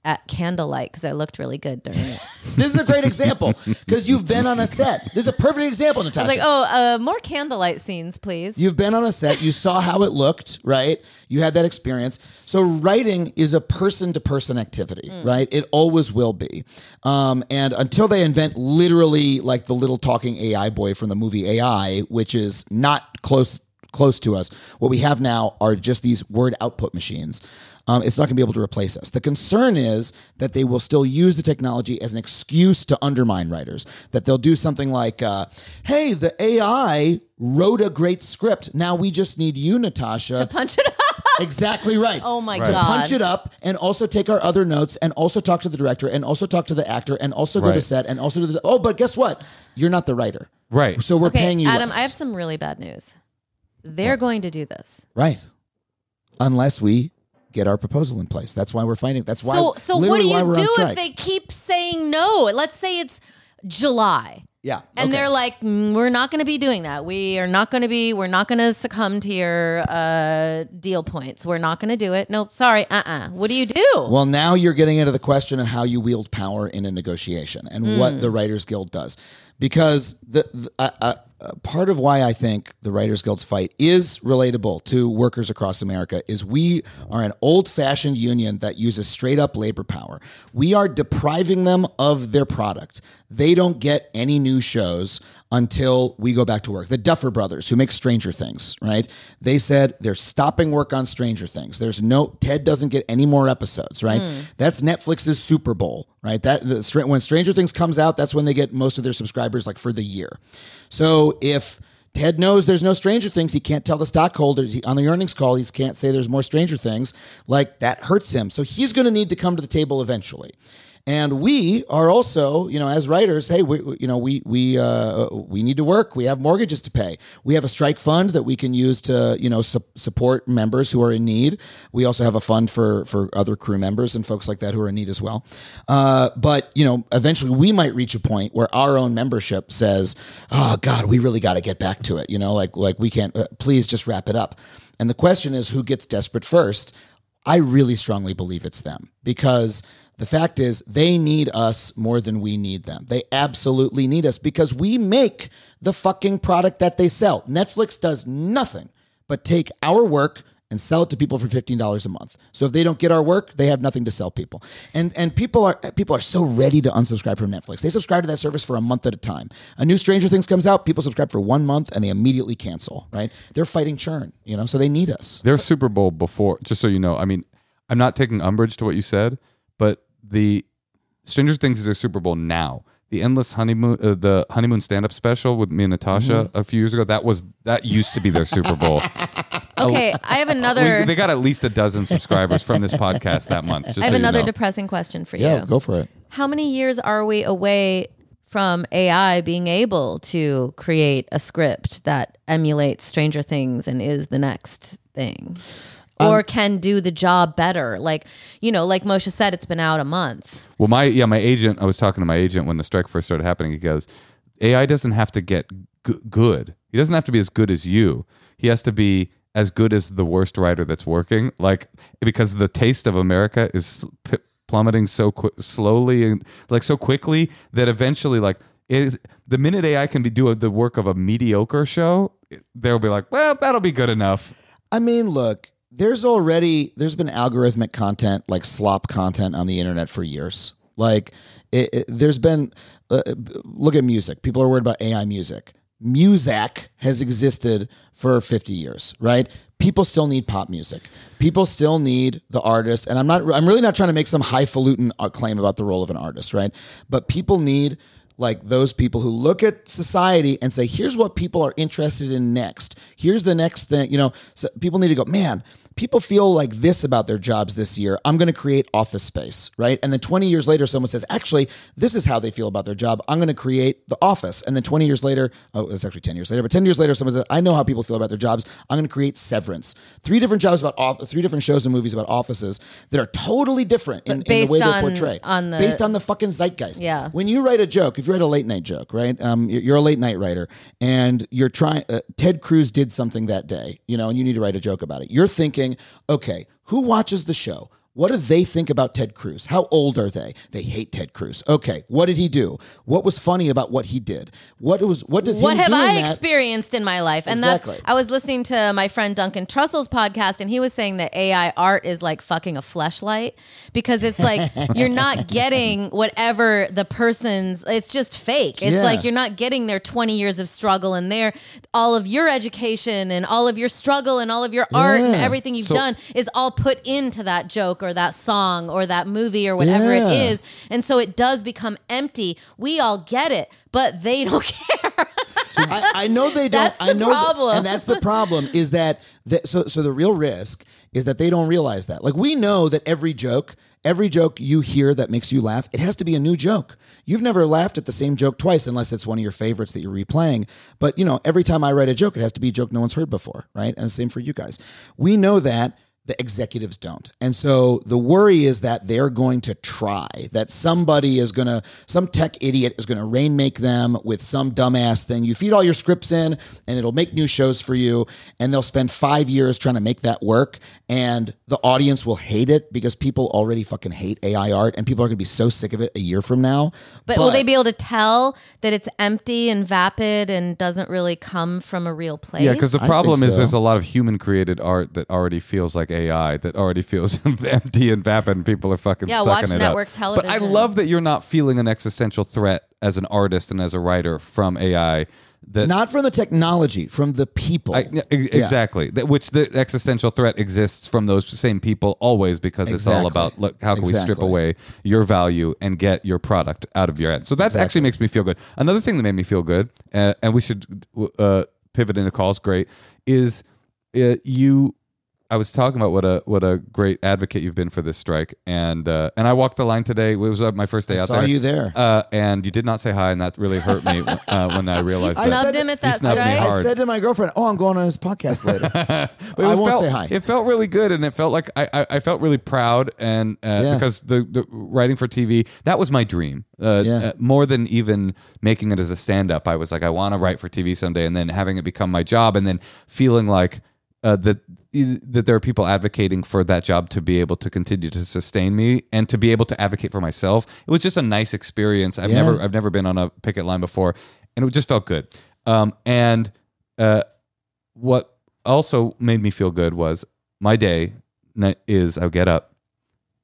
at candlelight because I looked really good during it. *laughs* This is a great example because you've been on a set. This is a perfect example, I Natasha. was like, oh, uh, more candlelight scenes, please. You've been on a set, you saw how it looked, right? You had that experience. So writing is a person to person activity, right? It always will be. Um, and until they invent literally like the little talking AI boy from the movie AI, which is not close close to us, what we have now are just these word output machines. Um, it's not going to be able to replace us. The concern is that they will still use the technology as an excuse to undermine writers. That they'll do something like, uh, "Hey, the AI wrote a great script. Now we just need you, Natasha." To punch it up. *laughs* exactly right. Oh my to God. punch it up and also take our other notes and also talk to the director and also talk to the actor and also go to set and also do this. Oh, but guess what? You're not the writer. Right. So we're Okay, paying you Adam, less. I have some really bad news. They're going to do this. right. Unless we get our proposal in place. That's why we're fighting. That's why. so, so what do you do if they keep saying no? Let's say it's July. Yeah. And okay. they're like, "Mm, we're not going to be doing that. We are not going to be, we're not going to succumb to your uh, deal points. We're not going to do it. Nope, sorry. Uh uh What do you do? Well, now you're getting into the question of how you wield power in a negotiation and Hmm. what the Writers Guild does. Because the, the uh, uh, uh, part of why I think the Writers Guild's fight is relatable to workers across America is we are an old fashioned union that uses straight up labor power. We are depriving them of their product. They don't get any new shows until we go back to work. The Duffer Brothers, who make Stranger Things, right? They said they're stopping work on Stranger Things. There's no Ted doesn't get any more episodes, right? That's Netflix's Super Bowl, right? That the, when Stranger Things comes out, that's when they get most of their subscribers, like for the year. So if Ted knows there's no Stranger Things. He can't tell the stockholders he, on the earnings call. He can't say there's more Stranger Things. Like that hurts him. So he's going to need to come to the table eventually. And we are also, you know, as writers, hey, we, you know, we we uh, we need to work. We have mortgages to pay. We have a strike fund that we can use to, you know, su- support members who are in need. We also have a fund for for other crew members and folks like that who are in need as well. Uh, but you know, eventually we might reach a point where our own membership says, "Oh God, we really got to get back to it." You know, like like we can't. Uh, please just wrap it up. And the question is, who gets desperate first? I really strongly believe it's them because the fact is they need us more than we need them. They absolutely need us because we make the fucking product that they sell. Netflix does nothing but take our work and sell it to people for $15 a month. So if they don't get our work, they have nothing to sell people. And and people are people are so ready to unsubscribe from Netflix. They subscribe to that service for a month at a time. A new Stranger Things comes out, people subscribe for 1 month and they immediately cancel, right? They're fighting churn, you know, so they need us. Their Super Bowl before, just so you know, I mean, I'm not taking umbrage to what you said, but the Stranger Things is their Super Bowl now. The endless honeymoon, uh, the honeymoon stand-up special with me and Natasha a few years ago. That was that used to be their Super Bowl. *laughs* Okay, I have We- another. they got at least a dozen subscribers from this podcast that month. Just I have so you another know. depressing question for Yeah, you. go for it. How many years are we away from AI being able to create a script that emulates Stranger Things and is the next thing? Um, Or can do the job better? Like, you know, like Moshe said, it's been out a month. Well, my yeah, my agent. I was talking to my agent when the strike first started happening. He goes, AI doesn't have to get g- good. He doesn't have to be as good as you. He has to be as good as the worst writer that's working. Like because the taste of America is p- plummeting so qu- slowly and like so quickly that eventually, like is the minute AI can be do the work of a mediocre show, they'll be like, well, that'll be good enough. I mean, look, there's already there's been algorithmic content like slop content on the internet for years. Like it, it- there's been uh, look at music. People are worried about AI music. Muzak has existed for 50 years, right? People still need pop music. People still need the artist, and I'm not. I'm really not trying to make some highfalutin uh, claim about the role of an artist, right? But people need like those people who look at society and say, here's what people are interested in next. Here's the next thing. You know, so people need to go, man, people feel like this about their jobs this year. I'm going to create office space, right? And then 20 years later, someone says, actually, this is how they feel about their job. I'm going to create the office. And then 20 years later, oh, it's actually 10 years later, but 10 years later, someone says, I know how people feel about their jobs. I'm going to create Severance. Three different jobs about off, three different shows and movies about offices that are totally different in, in the way they on- portray. on the- based on the fucking zeitgeist. Yeah. When you write a joke, if you write a late night joke, right? Um, you're you're a late night writer, and you're trying. Uh, Ted Cruz did something that day, you know, and you need to write a joke about it. You're thinking, okay, who watches the show? What do they think about Ted Cruz? How old are they? They hate Ted Cruz. Okay, what did he do? What was funny about what he did? What was what does he what have I that- experienced in my life? And Exactly. that's I was listening to my friend Duncan Trussell's podcast, and he was saying that AI art is like fucking a fleshlight because it's like *laughs* you're not getting whatever the person's. It's just fake. It's Yeah. like you're not getting their 20 years of struggle and their all of your education and all of your struggle and all of your art and everything you've So- done is all put into that joke or that song or that movie or whatever Yeah. it is. And so it does become empty. We all get it, but they *laughs* don't care. I, I know they don't. That's the I know, problem. and that's the problem. Is that, that so? So the real risk is that they don't realize that. Like we know that every joke, every joke you hear that makes you laugh, it has to be a new joke. You've never laughed at the same joke twice unless it's one of your favorites that you're replaying. But you know, every time I write a joke, it has to be a joke no one's heard before, right? And the same for you guys. We know that the executives don't. And so the worry is that they're going to try, that somebody is going to, some tech idiot is going to rainmake them with some dumbass thing. You feed all your scripts in and it'll make new shows for you. And they'll spend five years trying to make that work. And the audience will hate it because people already fucking hate AI art and people are going to be so sick of it a year from now. But, will they be able to tell that it's empty and vapid and doesn't really come from a real place? Yeah, because the problem think is there's a lot of human created art that already feels like AI, that already feels *laughs* empty and vapid, and people are fucking Yeah, sucking watch it network up. television. But I love that you're not feeling an existential threat as an artist and as a writer from AI. That not from the technology, from the people. I, yeah, e- exactly. That, which the existential threat exists from those same people always because it's all Exactly. about look, how can we strip Exactly. away your value and get your product out of your ad. So that actually makes me feel good. Another thing that made me feel good, uh, and we should uh, pivot into calls. Great is uh, you. I was talking about what a what a great advocate you've been for this strike, and uh, and I walked the line today. It was uh, my first day I out saw there. you there. uh, and you did not say hi, and that really hurt me *laughs* uh, when I realized I that. Snubbed him at he that snubbed me strike. hard. I said to my girlfriend, "Oh, I'm going on his podcast later." *laughs* But I it won't felt, say hi. It felt really good, and it felt like I, I, I felt really proud, and uh, Yeah. because the, the writing for TV that was my dream. Uh, Yeah. uh, more than even making it as a stand up, I was like, I want to write for TV someday, and then having it become my job, and then feeling like uh, that that there are people advocating for that job to be able to continue to sustain me and to be able to advocate for myself. It was just a nice experience. I've Yeah. never I've never been on a picket line before, and it just felt good. Um, and uh, what also made me feel good was my day is I get up,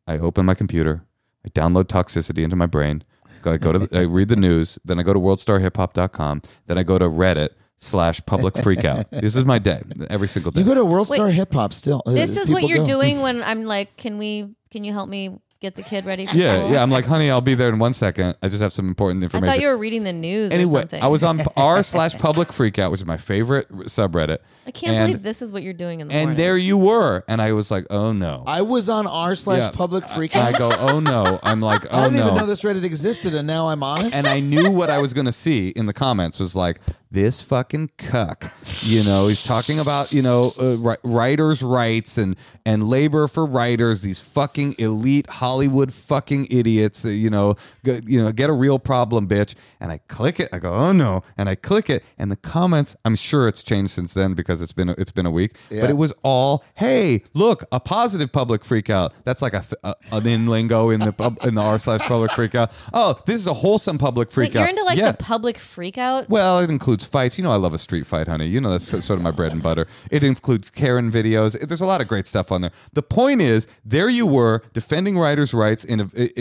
I open my computer, I download toxicity into my brain, I go to the, I read the news, then I go to worldstarhiphop.com, then I go to Reddit slash public freakout. *laughs* this is my day every single day. you go to World Star Hip Hop still. Uh, This is what you're go. doing *laughs* when I'm like, can we? Can you help me get the kid ready for yeah, school? yeah. I'm like, honey, I'll be there in one second. I just have some important information. I thought you were reading the news or anyway, something. I was on *laughs* r slash public freakout, which is my favorite subreddit. I can't and, believe this is what you're doing in the And morning. there you were, and I was like, oh no. I was on r slash Yeah. public freak. I go, oh no. I'm like, oh no. I didn't no. even know this Reddit existed, and now I'm on it. and I knew what I was going to see in the comments was like this fucking cuck. You know, he's talking about you know uh, writers' rights and and labor for writers. These fucking elite Hollywood fucking idiots. uh, You know, go, you know, get a real problem, bitch. And I click it. I go, oh no. And I click it, and the comments. I'm sure it's changed since then because it's been it's been a week. But it was all, hey, look, a positive public freakout. That's like a, a an in lingo in the pub, in the r slash public freakout. Oh, this is a wholesome public freakout. Wait, you're into like yeah. the public freakout? Well, it includes fights. You know, I love a street fight, honey. You know, that's sort of my bread and butter. It includes Karen videos. There's a lot of great stuff on there. The point is, there you were defending writers' rights in a, i-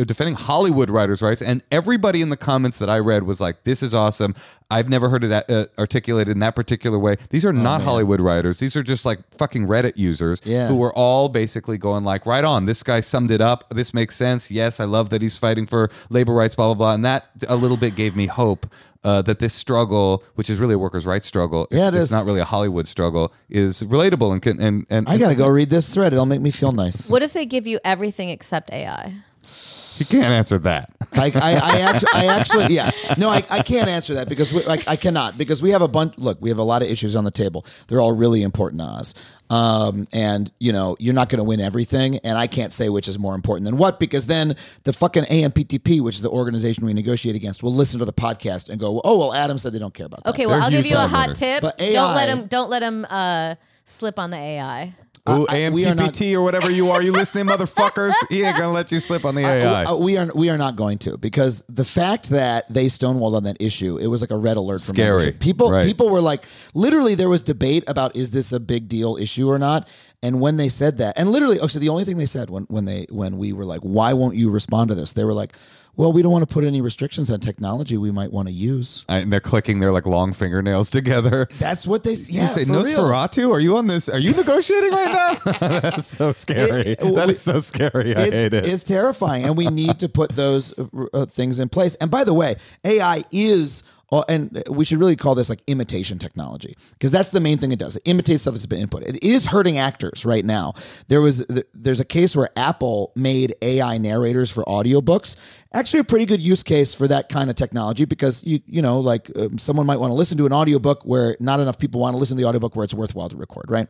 i- defending Hollywood writers' rights, and everybody in the comments that I read was like, "This is awesome. I've never heard it uh, articulated in that particular way." These are not Hollywood writers. These are just like fucking Reddit users Yeah. who were all basically going like, "Right on. This guy summed it up. This makes sense. Yes, I love that he's fighting for labor rights. Blah blah blah." And that a little bit gave me hope uh, that this struggle, which is really a workers' rights struggle, it's, Yeah, it it's is. not really a Hollywood struggle, is relatable and can and and I gotta go read this thread. It'll make me feel nice. What if they give you everything except AI? You can't answer that. I, I, *laughs* I, actually, I actually, yeah, no, I, I can't answer that because we, like I cannot because we have a bunch. Look, we have a lot of issues on the table. They're all really important to us, um, and you know you're not going to win everything, and I can't say which is more important than what because then the fucking AMPTP, which is the organization we negotiate against, will listen to the podcast and go, oh well, Adam said they don't care about that. Okay, well, They're I'll give you a hot runners. tip. But don't let AI him. Don't let him uh, slip on the AI. Ooh, I- we are not- or whatever you are, you listening, *laughs* motherfuckers? He ain't gonna let you slip on the AI. Uh, we are we are not going to because the fact that they stonewalled on that issue, it was like a red alert. For Scary. membership. People Right. people were like, literally, there was debate about is this a big deal issue or not. And when they said that, and literally, oh, so the only thing they said when when they when we were like, why won't you respond to this? They were like, well, we don't want to put any restrictions on technology we might want to use. And they're clicking their like long fingernails *laughs* together. That's what they yeah. you say for real. Nosferatu? Are you on this? Are you negotiating right now? *laughs* That's so scary. It- that we- is so scary. I hate it. it's, terrifying, and we need to put those uh, uh, things in place. And by the way, AI is Oh, and we should really call this like imitation technology because that's the main thing it does. It imitates stuff that's been input. It is hurting actors right now. There was there's a case where Apple made AI narrators for audiobooks. Actually, a pretty good use case for that kind of technology because you you know like um, someone might want to listen to an audiobook where not enough people want to listen to the audiobook where it's worthwhile to record, right?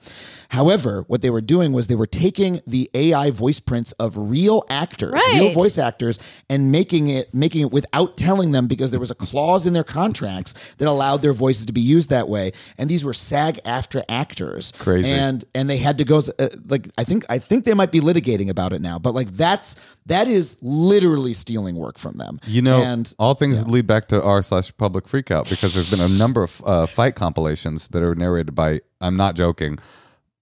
However, what they were doing was they were taking the AI voice prints of real actors, real voice actors, and making it making it without telling them because there was a clause in their contracts that allowed their voices to be used that way. And these were SAG-AFTRA actors, Crazy. and and they had to go uh, like I think I think they might be litigating about it now, but like that's that is literally stealing work from them. You know, and all things lead back to r slash public freakout because there's been a number of uh, fight compilations that are narrated by, I'm not joking,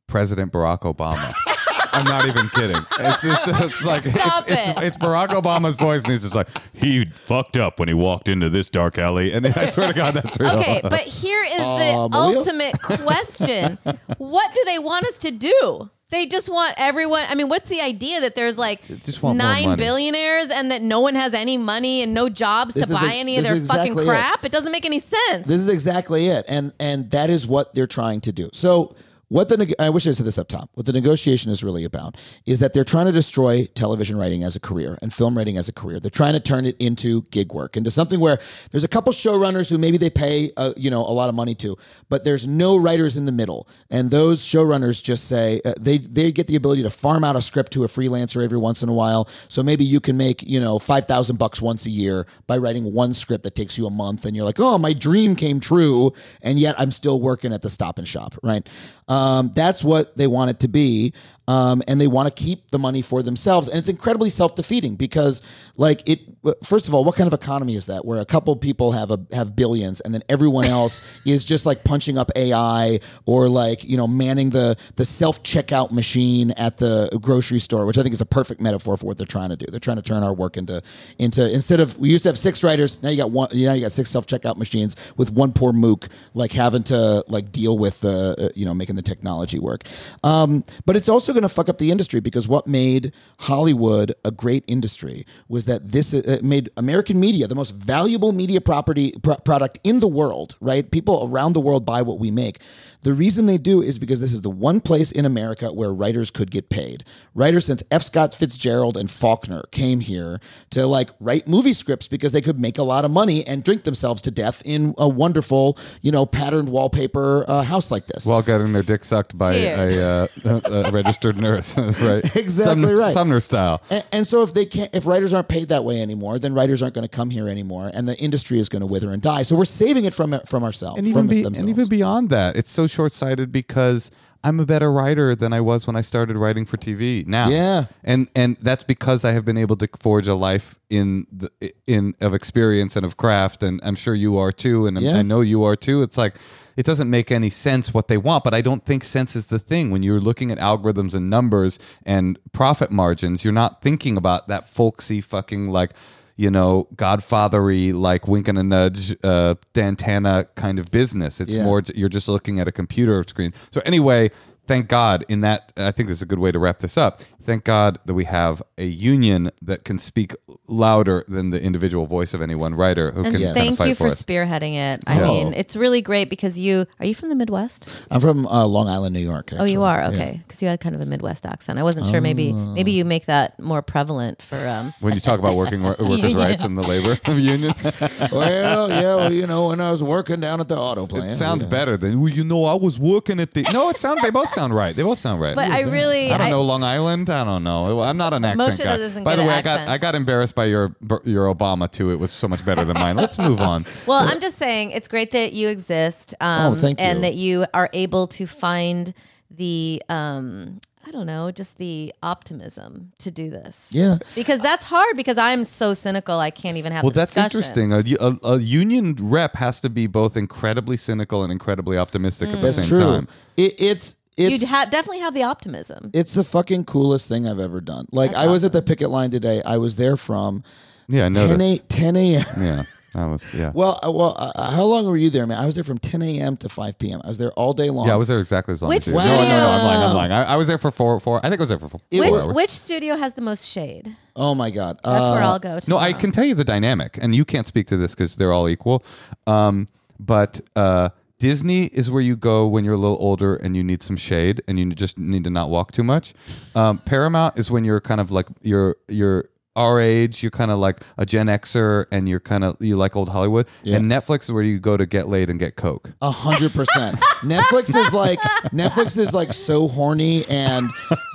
President Barack Obama. *laughs* I'm not even kidding. It's, it's, it's like it's, Stop it's, it. it's Barack Obama's voice, and he's just like he fucked up when he walked into this dark alley. And I swear to God, that's real. Okay, but here is the Malia? ultimate question. *laughs* what do they want us to do? They just want everyone. I mean, what's the idea that there's like just want more nine money. billionaires and that no one has any money and no jobs This to is buy any of this their is fucking exactly it. crap? It. doesn't make any sense. This is exactly it, and and that is what they're trying to do. So what the I wish I said this up top. What the negotiation is really about is that they're trying to destroy television writing as a career and film writing as a career. They're trying to turn it into gig work, into something where there's a couple showrunners who maybe they pay uh, you know a lot of money to, but there's no writers in the middle, and those showrunners just say uh, they they get the ability to farm out a script to a freelancer every once in a while. So maybe you can make you know five thousand bucks once a year by writing one script that takes you a month, and you're like, oh, my dream came true, and yet I'm still working at the Stop and Shop, right? Um, that's what they want it to be. Um, and they want to keep the money for themselves, and it's incredibly self-defeating because, like, it. First of all, what kind of economy is that, where a couple people have a have billions, and then everyone *laughs* else is just like punching up AI or like you know manning the the self checkout machine at the grocery store, which I think is a perfect metaphor for what they're trying to do. They're trying to turn our work into into instead of we used to have six writers, now you got one. Now you got six self checkout machines with one poor mook like having to like deal with the uh, you know making the technology work. Um, but it's also going to fuck up the industry because what made Hollywood a great industry was that this uh, made American media the most valuable media property pro- product in the world. Right, people around the world buy what we make. The reason they do is because this is the one place in America where writers could get paid. Writers since F. Scott Fitzgerald and Faulkner came here to like write movie scripts because they could make a lot of money and drink themselves to death in a wonderful, you know, patterned wallpaper uh, house like this. While getting their dick sucked by a, uh, a, a registered *laughs* nurse, *laughs* right? *laughs* Exactly Sumner, right. Sumner style. And, and so if they can't, if writers aren't paid that way anymore, then writers aren't going to come here anymore, and the industry is going to wither and die. So we're saving it from from ourselves, and from even be, themselves. and even beyond that, it's so short sighted because I'm a better writer than I was when I started writing for TV. Now, Yeah. and and that's because I have been able to forge a life in the in of experience and of craft, and I'm sure you are too, and Yeah. I know you are too. It's like. It doesn't make any sense what they want, but I don't think sense is the thing. When you're looking at algorithms and numbers and profit margins, you're not thinking about that folksy fucking like you know, Godfathery, like wink and a nudge, uh, Dan Tana kind of business. It's Yeah. more, you're just looking at a computer screen. So, anyway, thank God in that, I think this is a good way to wrap this up. Thank God that we have a union that can speak louder than the individual voice of any one writer who and can kinda thank you for us. spearheading it. I Yeah. mean, it's really great because you are you from the Midwest? I'm from uh, Long Island, New York. Oh, you are okay because you had kind of a Midwest accent. I wasn't sure. Maybe maybe you make that more prevalent for. Um, *laughs* when you talk about working wor- *laughs* workers' Yeah. rights and the labor union. *laughs* well, yeah, well, you know, when I was working down at the auto plant, It sounds yeah. better than well, you know. I was working at the. No, it sounds. They both sound right. They both sound right. but I really, I don't I- know Long Island. I don't know. I'm not an accent Moshe guy. doesn't By get the way, I got. I got embarrassed by your your Obama too. It was so much better than mine. Let's move on. Well, I'm just saying it's great that you exist. Um, Oh, thank you. And that you are able to find the, um, I don't know, just the optimism to do this. Yeah. Because that's hard because I'm so cynical, I can't even have Well, the that's discussion. interesting. A, a, a union rep has to be both incredibly cynical and incredibly optimistic at the That's same true. time. It, it's it's You'd ha- definitely have the optimism. it's the fucking coolest thing I've ever done. Like I was at the picket line today. I was there from Yeah, I know. 10 a, 10 a.m. Yeah, That was yeah. *laughs* Well, uh, well, uh, how long were you there, man? I was there from 10 a.m. to 5 p.m. I was there all day long. Yeah, I was there exactly as long Which as you. No, no, no, I'm lying. I'm lying. I, I was there for four, four. I think I was there for four, It four Which, hours. which studio has the most shade? oh my god. That's where Uh, I'll go. No, Tomorrow. I can tell you the dynamic, and you can't speak to this because they're all equal. Um, but uh, Disney is where you go when you're a little older and you need some shade, and you just need to not walk too much. Um, Paramount is when you're kind of like you're you're our age, you're kind of like a Gen Xer, and you're kind of you like old Hollywood. And Netflix is where you go to get laid and get coke. A hundred percent. Netflix is like Netflix is like so horny and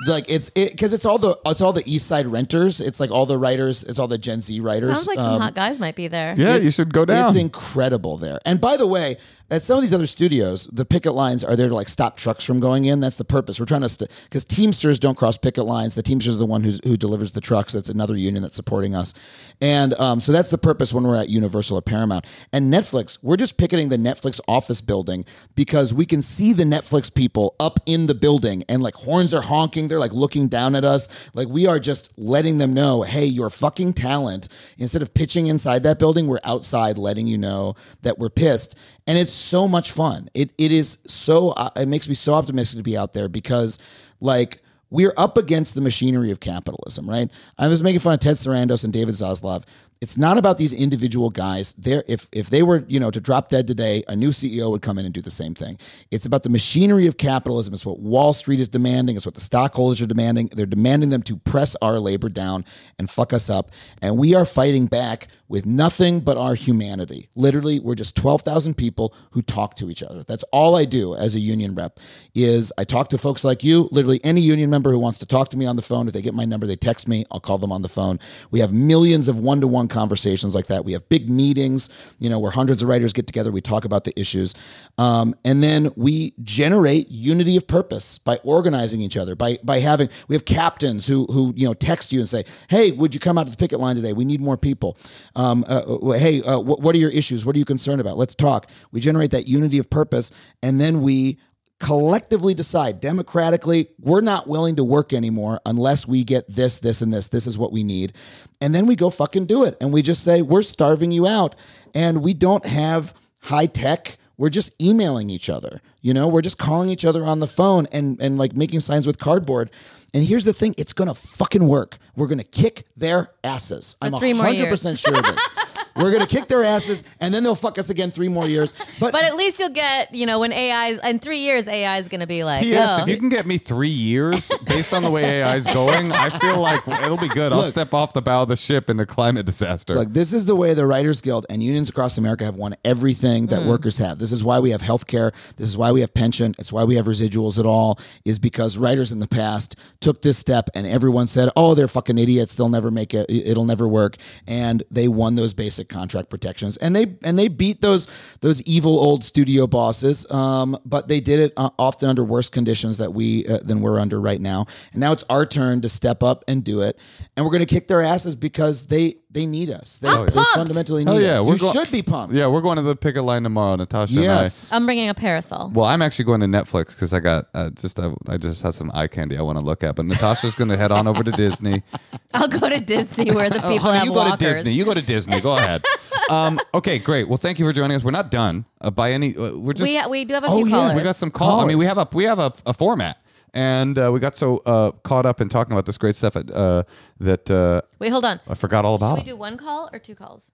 like it's it because it's all the it's all the East Side renters. It's like all the writers. It's all the Gen Z writers. Sounds like Um, some hot guys might be there. Yeah, you should go down. It's incredible there. And by the way, at some of these other studios, the picket lines are there to like stop trucks from going in. That's the purpose. We're trying to st- because Teamsters don't cross picket lines. The Teamsters is the one who's, who delivers the trucks. That's another union that's supporting us, and um, so that's the purpose when we're at Universal or Paramount and Netflix. We're just picketing the Netflix office building because we can see the Netflix people up in the building and like horns are honking. They're like looking down at us. Like we are just letting them know, hey, your fucking talent. Instead of pitching inside that building, we're outside letting you know that we're pissed. And it's so much fun. It it is so. Uh, it makes me so optimistic to be out there because like. We're up against the machinery of capitalism, right? I was making fun of Ted Sarandos and David Zaslav. It's not about these individual guys. There, if if they were, you know, to drop dead today, a new CEO would come in and do the same thing. It's about the machinery of capitalism. It's what Wall Street is demanding. It's what the stockholders are demanding. They're demanding them to press our labor down and fuck us up. And we are fighting back with nothing but our humanity. Literally, we're just 12,000 people who talk to each other. That's all I do as a union rep is I talk to folks like you, literally any union member who wants to talk to me on the phone. If they get my number, they text me, I'll call them on the phone. We have millions of one-to-one conversations like that. We have big meetings, you know, where hundreds of writers get together, we talk about the issues. Um, and then we generate unity of purpose by organizing each other, by by having we have captains who who, you know, text you and say, "Hey, would you come out to the picket line today? We need more people." Um, uh, uh, hey, uh, what, what are your issues? What are you concerned about? Let's talk. We generate that unity of purpose, and then we collectively decide democratically we're not willing to work anymore unless we get this this and this. This is what we need. And then we go fucking do it. And we just say we're starving you out. And we don't have high tech. We're just emailing each other. You know we're just calling each other on the phone and and like making signs with cardboard. And here's the thing. It's gonna fucking work. We're gonna kick their asses. I'm three 100% sure of this *laughs* we're gonna kick their asses and then they'll fuck us again three more years but But at least you'll get, you know, when AI in three years, AI is going to be like, P.S. oh, If you can get me three years based on the way AI is going, I feel like it'll be good. I'll Look. step off the bow of the ship in a climate disaster. Look, this is the way the Writers Guild and unions across America have won everything Mm. that workers have. This is why we have health care. This is why we have pension. It's why we have residuals at all, is because writers in the past took this step and everyone said, oh, they're fucking idiots. They'll never make it. It'll never work. And they won those basic contract protections. And they and they beat those those evil old studio bosses. Um, but they did it uh, often under worse conditions that we uh, than we're under right now. And now it's our turn to step up and do it. And we're going to kick their asses because they they need us. They, I'm they pumped. fundamentally need Hell yeah, us. we're You go- should be pumped. yeah, we're going to the picket line tomorrow, Natasha Yes. and I'm bringing a parasol. I. Well, I'm actually going to Netflix because I got uh, just I, I just had some eye candy I want to look at. But Natasha's going to head on over to Disney. *laughs* I'll go to Disney where the *laughs* people Oh, honey, have you walkers. go to Disney. You go to Disney. Go ahead. *laughs* um, okay, great. Well, thank you for joining us. We're not done uh, by any. Uh, we're just we, we do have a Oh, few yeah, callers. we got some call. I mean, we have a we have a, a format, and uh, we got so uh, caught up in talking about this great stuff uh, that uh, Wait, hold on. I forgot all about. Should about. we it. do one call or two calls?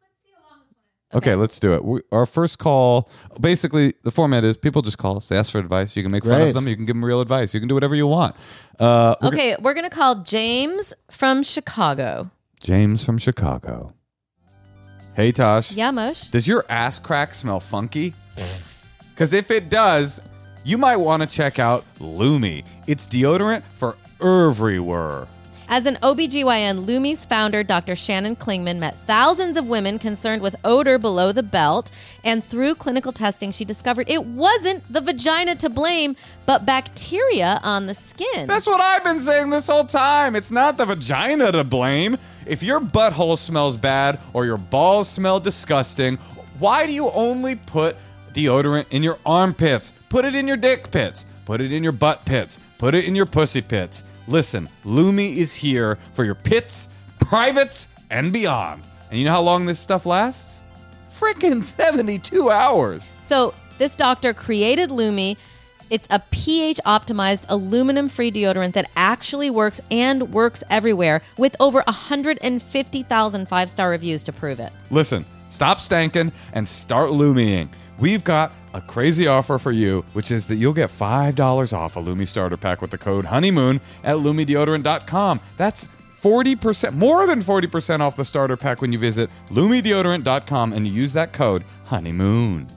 Okay, let's do it. We, our first call, basically, the format is people just call us. They ask for advice. You can make fun Great. of them. You can give them real advice. You can do whatever you want. Uh, we're Okay, we're going to call James from Chicago. James from Chicago. Hey, Tosh. Yeah, Mosh. Does your ass crack smell funky? Because if it does, you might want to check out Lume. It's deodorant for everywhere. As an OBGYN, Lume's founder, Dr. Shannon Klingman, met thousands of women concerned with odor below the belt. And through clinical testing, she discovered it wasn't the vagina to blame, but bacteria on the skin. That's what I've been saying this whole time. It's not the vagina to blame. If your butthole smells bad or your balls smell disgusting, why do you only put deodorant in your armpits? Put it in your dick pits. Put it in your butt pits. Put it in your pussy pits. Listen, Lume is here for your pits, privates, and beyond. And you know how long this stuff lasts? freaking 72 hours. So this doctor created Lume. It's a pH optimized aluminum free deodorant that actually works and works everywhere with over 150,000 five star reviews to prove it. Listen, stop stanking and start Lumying. We've got a crazy offer for you, which is that you'll get $5 off a Lume starter pack with the code honeymoon at lumedeodorant.com. That's 40%, more than 40% off the starter pack when you visit lumedeodorant.com and you use that code honeymoon.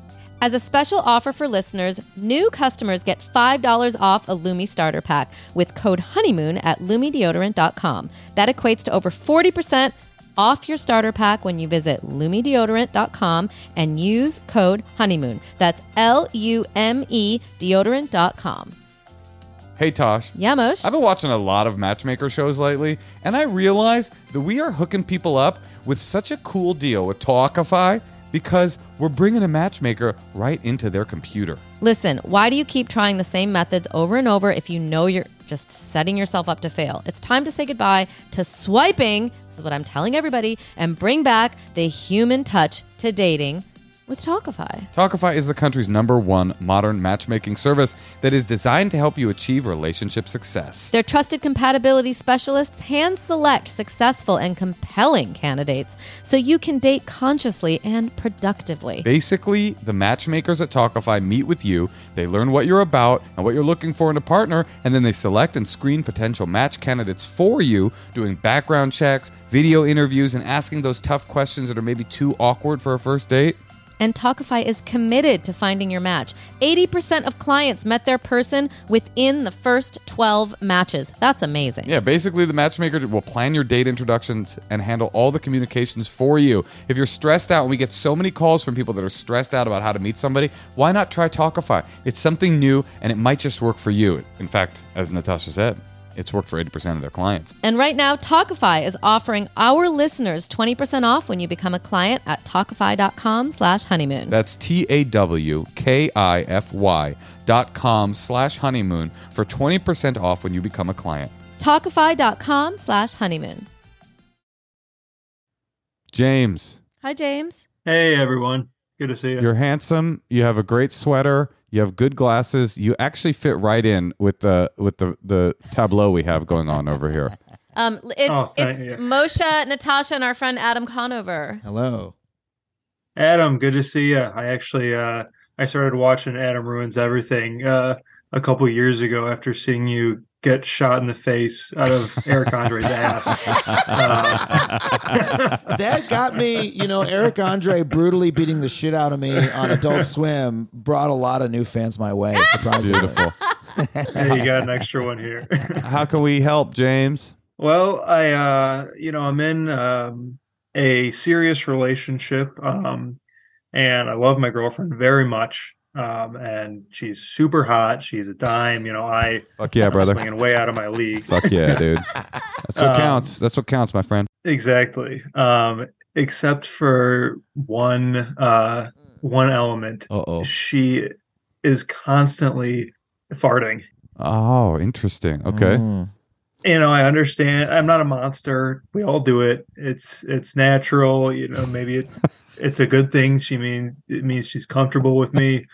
As a special offer for listeners, new customers get $5 off a Lume starter pack with code honeymoon at lumedeodorant.com. That equates to over 40% off your starter pack when you visit lumedeodorant.com and use code honeymoon. That's L U M E deodorant.com. Hey, Tosh. Yeah, Mosh? I've been watching a lot of matchmaker shows lately, and I realize that we are hooking people up with such a cool deal with Tawkify because we're bringing a matchmaker right into their computer. Listen, why do you keep trying the same methods over and over if you know you're just setting yourself up to fail? It's time to say goodbye to swiping. This is what I'm telling everybody, and bring back the human touch to dating with Tawkify. Tawkify is the country's number one modern matchmaking service that is designed to help you achieve relationship success. Their trusted compatibility specialists hand select successful and compelling candidates so you can date consciously and productively. Basically, the matchmakers at Tawkify meet with you, they learn what you're about and what you're looking for in a partner, and then they select and screen potential match candidates for you, doing background checks, video interviews, and asking those tough questions that are maybe too awkward for a first date. And Tawkify is committed to finding your match. 80% of clients met their person within the first 12 matches. That's amazing. Yeah, basically, the matchmaker will plan your date introductions and handle all the communications for you. If you're stressed out, and we get so many calls from people that are stressed out about how to meet somebody, why not try Tawkify? It's something new and it might just work for you. In fact, as Natasha said, it's worked for 80% of their clients. And right now, Tawkify is offering our listeners 20% off when you become a client at Tawkify.com slash honeymoon. That's T A W K I F Y dot com slash honeymoon for 20% off when you become a client. Tawkify.com slash honeymoon. James, Hi, James. Hey everyone, good to see you. you're handsome. You have a great sweater. You have good glasses. You actually fit right in with the with the, the tableau we have going on over here. Um, it's Oh, it's you. Moshe, Natasha, and our friend Adam Conover. Hello. Adam, good to see you. I actually uh, I started watching Adam Ruins Everything uh, a couple years ago after seeing you get shot in the face out of Eric Andre's ass. Uh, *laughs* That got me, you know, Eric Andre brutally beating the shit out of me on Adult Swim brought a lot of new fans my way, surprisingly. Beautiful. hey, you got an extra one here. *laughs* How can we help, James? Well, I uh you know, I'm in um a serious relationship um and I love my girlfriend very much. Um and she's super hot. She's a dime, you know, I Fuck yeah, I'm brother. swinging way out of my league. Fuck yeah, *laughs* dude. That's what Um, counts. That's what counts, my friend. Exactly. Um except for one uh one element. Uh oh. She is constantly farting. Oh, interesting. Okay. Mm. you know i understand i'm not a monster we all do it it's it's natural you know maybe it, *laughs* it's a good thing she mean it means she's comfortable with me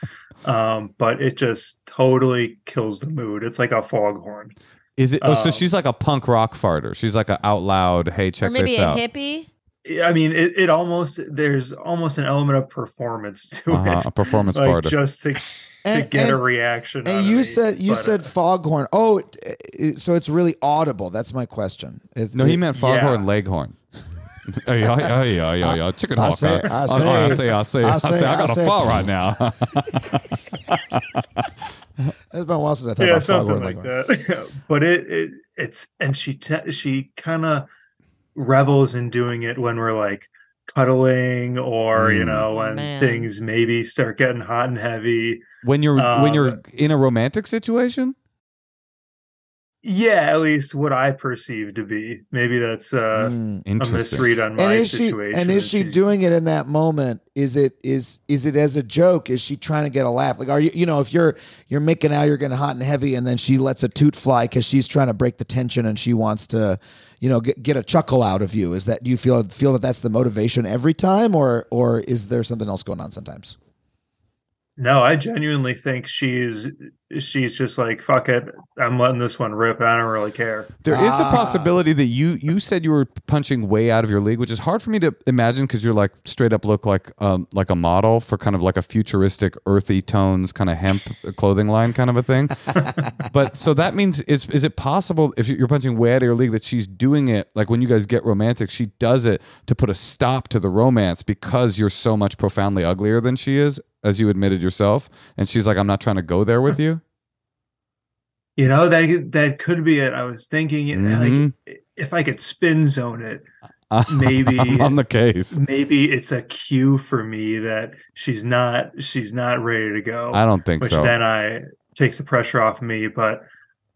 um but it just totally kills the mood it's like a foghorn Is it? Oh, so Um, she's like a punk rock farter. She's like an out loud. Hey, check or maybe this a out. hippie. i mean it, it almost there's almost an element of performance to Uh-huh, it a performance like farter. just to, to And, get a and- reaction out and of you me. said you But, said uh, foghorn. Oh, it- it- so it's really audible. That's my question. It- no, he meant foghorn, Yeah. leghorn. Oh, yeah, yeah, yeah, yeah, yeah. Chicken I hawk. say- huh? I Oh, no, I say- say, I say, I I say, say- I got I a say- fart right now. *laughs* It's been a while since I thought yeah about something foghorn. like that *laughs* but it, it it's and she te- she kind of revels in doing it when we're like cuddling or you Mm. know when Man. things maybe start getting hot and heavy when you're when Um, you're in a romantic situation. Yeah, at least what I perceive to be. Maybe that's uh, Mm. a misread on my and is she situation. and is she doing it in that moment is it is is it as a joke is she trying to get a laugh like are you you know if you're you're making out you're getting hot and heavy and then she lets a toot fly because she's trying to break the tension and she wants to you know get, get a chuckle out of you is that do you feel feel that that's the motivation every time or or is there something else going on sometimes No, I genuinely think she's she's just like fuck it. I'm letting this one rip. I don't really care. There is a Ah. possibility that you you said you were punching way out of your league, which is hard for me to imagine because you're like straight up look like um like a model for kind of like a futuristic earthy tones kind of hemp clothing line kind of a thing. *laughs* but so that means is is it possible if you're punching way out of your league that she's doing it like when you guys get romantic, she does it to put a stop to the romance because you're so much profoundly uglier than she is, as you admitted yourself, and she's like, I'm not trying to go there with you. You know that that could be it. I was thinking Mhm. like if I could spin zone it, *laughs* Maybe- I'm on the case. maybe it's a cue for me that she's not she's not ready to go. I don't think which so. then I takes the pressure off me. But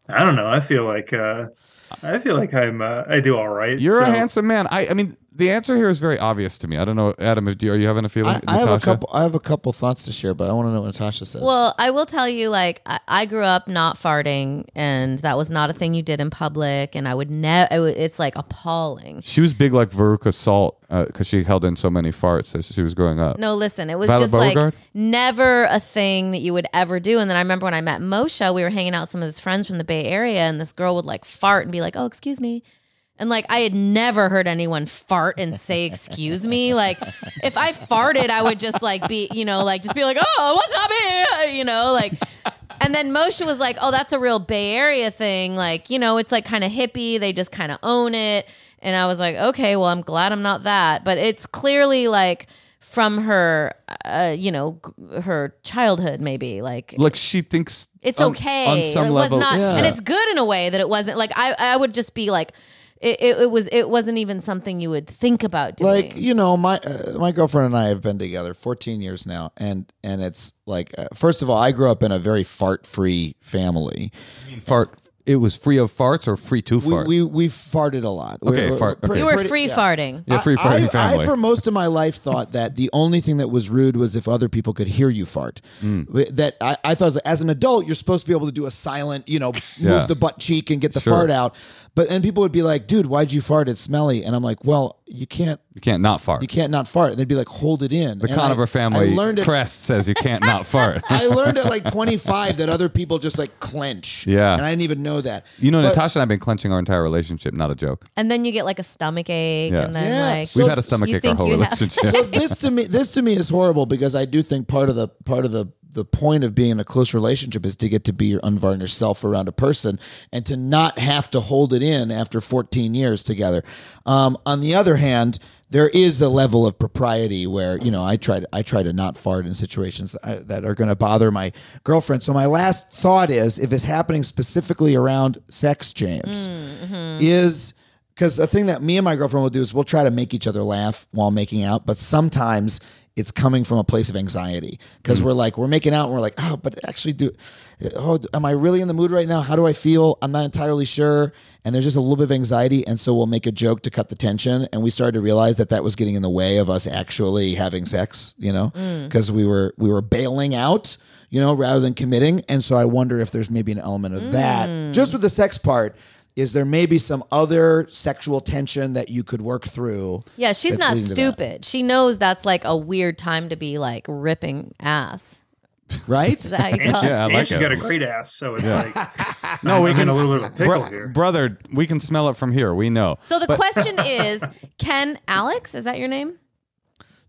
I don't know. I feel like uh, I feel like I'm uh, I do all right. You're a handsome man. I, I mean, the answer here is very obvious to me. I don't know, Adam. If, do are you having a feeling? I, I have a Natasha? couple i have a couple thoughts to share but i want to know what natasha says Well, I will tell you, like, I, I grew up not farting, and that was not a thing you did in public, and I would never. It, It's like appalling. She was big like Veruca Salt uh, because she held in so many farts as she was growing up. No, listen, it was Violet just like never a thing that you would ever do. And then I remember when I met Moshe, we were hanging out with some of his friends from the Bay Area, and this girl would like fart and be like, "Oh, excuse me." And like I had never heard anyone fart and say excuse me. Like if I farted, I would just like be, you know, like just be like, "Oh, what's up here?" You know, like and then Moshe was like, "Oh, that's a real Bay Area thing. Like, you know, it's like kind of hippie. They just kind of own it." And I was like, "Okay, well, I'm glad I'm not that." But it's clearly like from her, uh, you know, her childhood, maybe like Like she thinks it's on- okay. on some it level. was not, Yeah. and it's good in a way that it wasn't like I. I would just be like, it, it, it was. It wasn't even something you would think about doing. like you know my uh, my girlfriend and I have been together 14 years now and and it's like uh, first of all I grew up in a very fart free family fart. It was free of farts or free to we, fart. we we farted a lot Okay, We're- fart, okay. you were free yeah. farting. yeah, free farting I, family. I, for most of my life, thought that the only thing that was rude was if other people could hear you fart. Mm. That I, I thought as an adult, you're supposed to be able to do a silent, you know, move Yeah. the butt cheek and get the Sure. fart out. But and people would be like, "Dude, why'd you fart? It's smelly." And I'm like, "Well, you can't, you can't not fart. you can't not fart." And they'd be like, "Hold it in." the And Conover I- family I learned it. crest says you can't not fart. *laughs* I learned at like 25 that other people just like clench. Yeah. and I didn't even know that. You know, But- Natasha and I've been clenching our entire relationship. Not a joke. And then you get like a stomach ache, Yeah. and then Yeah. like We've had a stomach ache our whole you have- relationship. so this to me this to me is horrible because I do think part of the part of the the point of being in a close relationship is to get to be your unvarnished self around a person and to not have to hold it in after 14 years together. Um, on the other hand, there is a level of propriety where you know I try to I try to not fart in situations that, I, that are going to bother my girlfriend. So my last thought is if it's happening specifically around sex, James, is because the thing that me and my girlfriend will do is we'll try to make each other laugh while making out, but sometimes it's coming from a place of anxiety. Because mm. we're like we're making out and we're like oh but actually do oh am i really in the mood right now? How do i feel? I'm not entirely sure. And there's just a little bit of anxiety and so we'll make a joke to cut the tension. And we started to realize that that was getting in the way of us actually having sex you know? Mm. Because we were we were bailing out you know rather than committing. And so i wonder if there's maybe an element of that just mm. with the sex part is there maybe some other sexual tension that you could work through Yeah, she's not leading to that? stupid. She knows that's like a weird time to be like ripping ass. right Is that how you And, call Yeah, I it? and like she's it. got a great ass, so it's like *laughs* No, we can a little bit of a pickle Bro- here. brother. We can smell it from here. We know. So the question *laughs* is, can Alex, is that your name?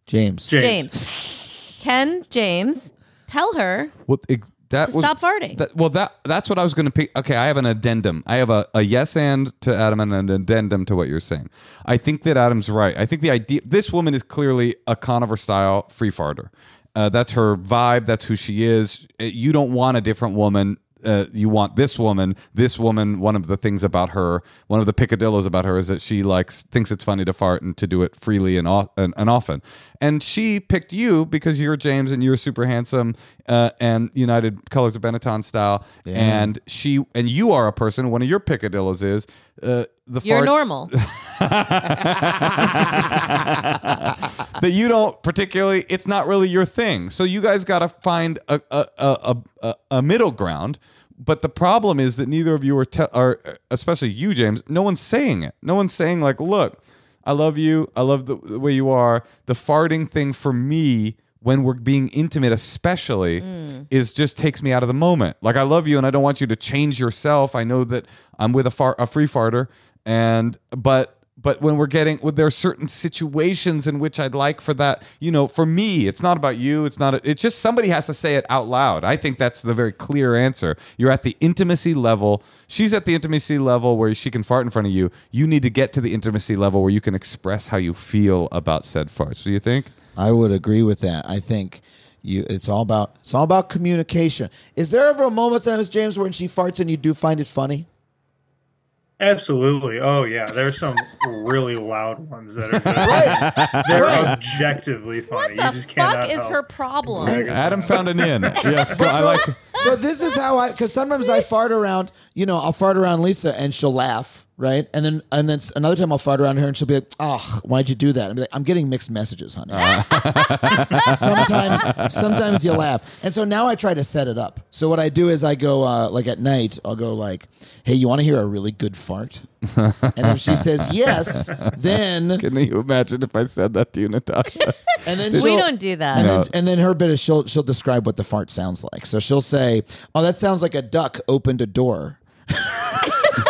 james James. James. Can James tell her Well, it, that to was stop farting? That, well, that that's what I was going to pick. Okay, I have an addendum. I have a, a yes and to Adam and an addendum to what you're saying. I think that Adam's right. I think the idea this woman is clearly a Conover style free farter. Uh, that's her vibe. That's who she is. Uh, You don't want a different woman uh, you want this woman. This woman, one of the things about her, one of the picadillos about her is that she likes thinks it's funny to fart and to do it freely and, and, and often. And she picked you because you're James and you're super handsome uh, and United Colors of Benetton style. And she and you are a person. One of your picadillos is uh, the You're fart normal. *laughs* *laughs* that you don't particularly it's not really your thing so you guys got to find a a, a, a a middle ground but the problem is that neither of you are, te- are especially you james no one's saying it. No one's saying like look i love you. I love the, the way you are. The farting thing for me when we're being intimate especially mm. is just takes me out of the moment. Like i love you and i don't want you to change yourself. I know that i'm with a far a free farter and but but when we're getting there are certain situations in which I'd like for that, you know, for me, it's not about you. It's not. It's just somebody has to say it out loud. I think that's the very clear answer. You're at the intimacy level. She's at the intimacy level where she can fart in front of you. You need to get to the intimacy level where you can express how you feel about said farts. Do you think? I would agree with that. I think you. It's all about. It's all about communication. Is there ever a moment, sometimes James, when she farts and you do find it funny? Absolutely. Oh yeah, there's some really loud ones that are just, *laughs* they're objectively funny. What the just fuck is help. her problem? Adam found an in. *laughs* Yes, go- I like. So this is how I. Because sometimes I fart around. You know, I'll fart around Lisa and she'll laugh, right? And then and then s- another time I'll fart around her and she'll be like, "Oh, why'd you do that?" I'm like, "I'm getting mixed messages, honey." *laughs* sometimes sometimes you laugh, and so now I try to set it up. So what I do is I go uh, like at night. I'll go like, "Hey, you want to hear a really good fart?" *laughs* and if she says yes, then Can you imagine if I said that to you, Natasha? *laughs* and then We don't do that. And, No. then, and then her bit is she'll she'll describe what the fart sounds like. So she'll say, "Oh, that sounds like a duck opened a door." *laughs*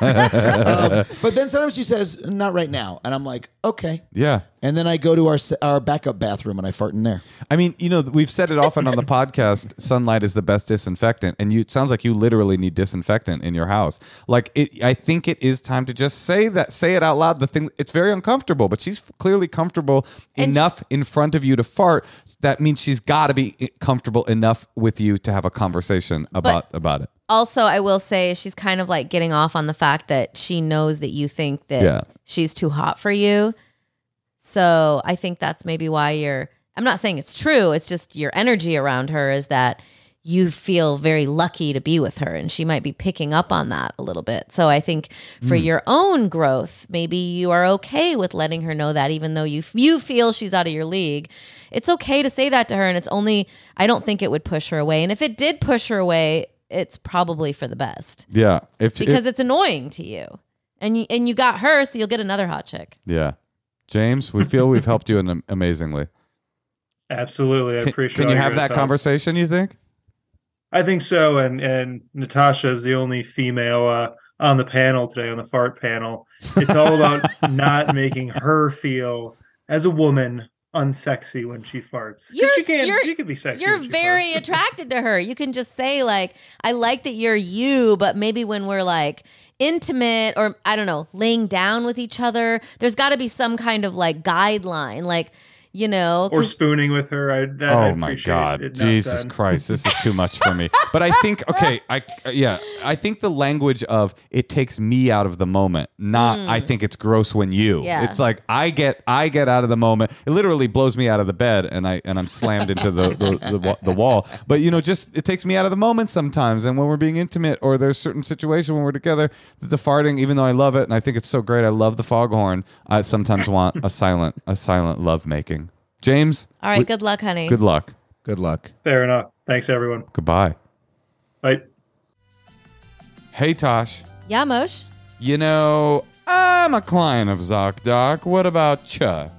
Um, but then sometimes she says, "Not right now," and I'm like, "Okay." yeah. And then I go to our our backup bathroom and I fart in there. I mean, you know, we've said it often on the podcast. *laughs* Sunlight is the best disinfectant, and you it sounds like you literally need disinfectant in your house. Like, it, I think it is time to just say that, say it out loud. The thing, it's very uncomfortable, but she's clearly comfortable And enough in front of you to fart. That means she's got to be comfortable enough with you to have a conversation about about it. also, I will say she's kind of like getting off on the fact that she knows that you think that Yeah. she's too hot for you. So I think that's maybe why you're. I'm not saying it's true. It's just your energy around her is that you feel very lucky to be with her, and she might be picking up on that a little bit. So I think for hmm. your own growth, maybe you are okay with letting her know that, even though you you feel she's out of your league. It's okay to say that to her, and it's only. I don't think it would push her away, and if it did push her away, it's probably for the best Yeah, if because if, it's annoying to you, and you and you got her, so you'll get another hot chick. yeah, James, we feel we've helped you in, amazingly. Absolutely, I Can, appreciate. can all you have that guys' help. conversation? You think? I think so, and and Natasha is the only female uh, on the panel today on the fart panel. It's all about *laughs* not making her feel as a woman unsexy when she farts. You're- she can you're- she can be sexy. You're very farts. *laughs* attracted to her. You can just say like, "I like that you're you," but maybe when we're like intimate or I don't know, laying down with each other, there's got to be some kind of like guideline, like you know, or spooning with her. I, that oh I my appreciate. God. It jesus done. christ. This is too much for me. But i think *laughs* okay i uh, yeah i think the language of it takes me out of the moment not i think it's gross when you. Hmm. Yeah. it's like i get i get out of the moment. It literally blows me out of the bed and i and i'm slammed into the the, the, wa- the wall. But you know just it takes me out of the moment sometimes. And when we're being intimate or there's certain situation when we're together the farting even though i love it and i think it's so great i love the foghorn. I sometimes want a silent a silent love making james all right, good luck, honey. good luck Good luck. Fair enough. Thanks everyone. Goodbye. Bye. Hey, Tosh. yeah, Mosh. You know, I'm a client of ZocDoc. What about you? Uh,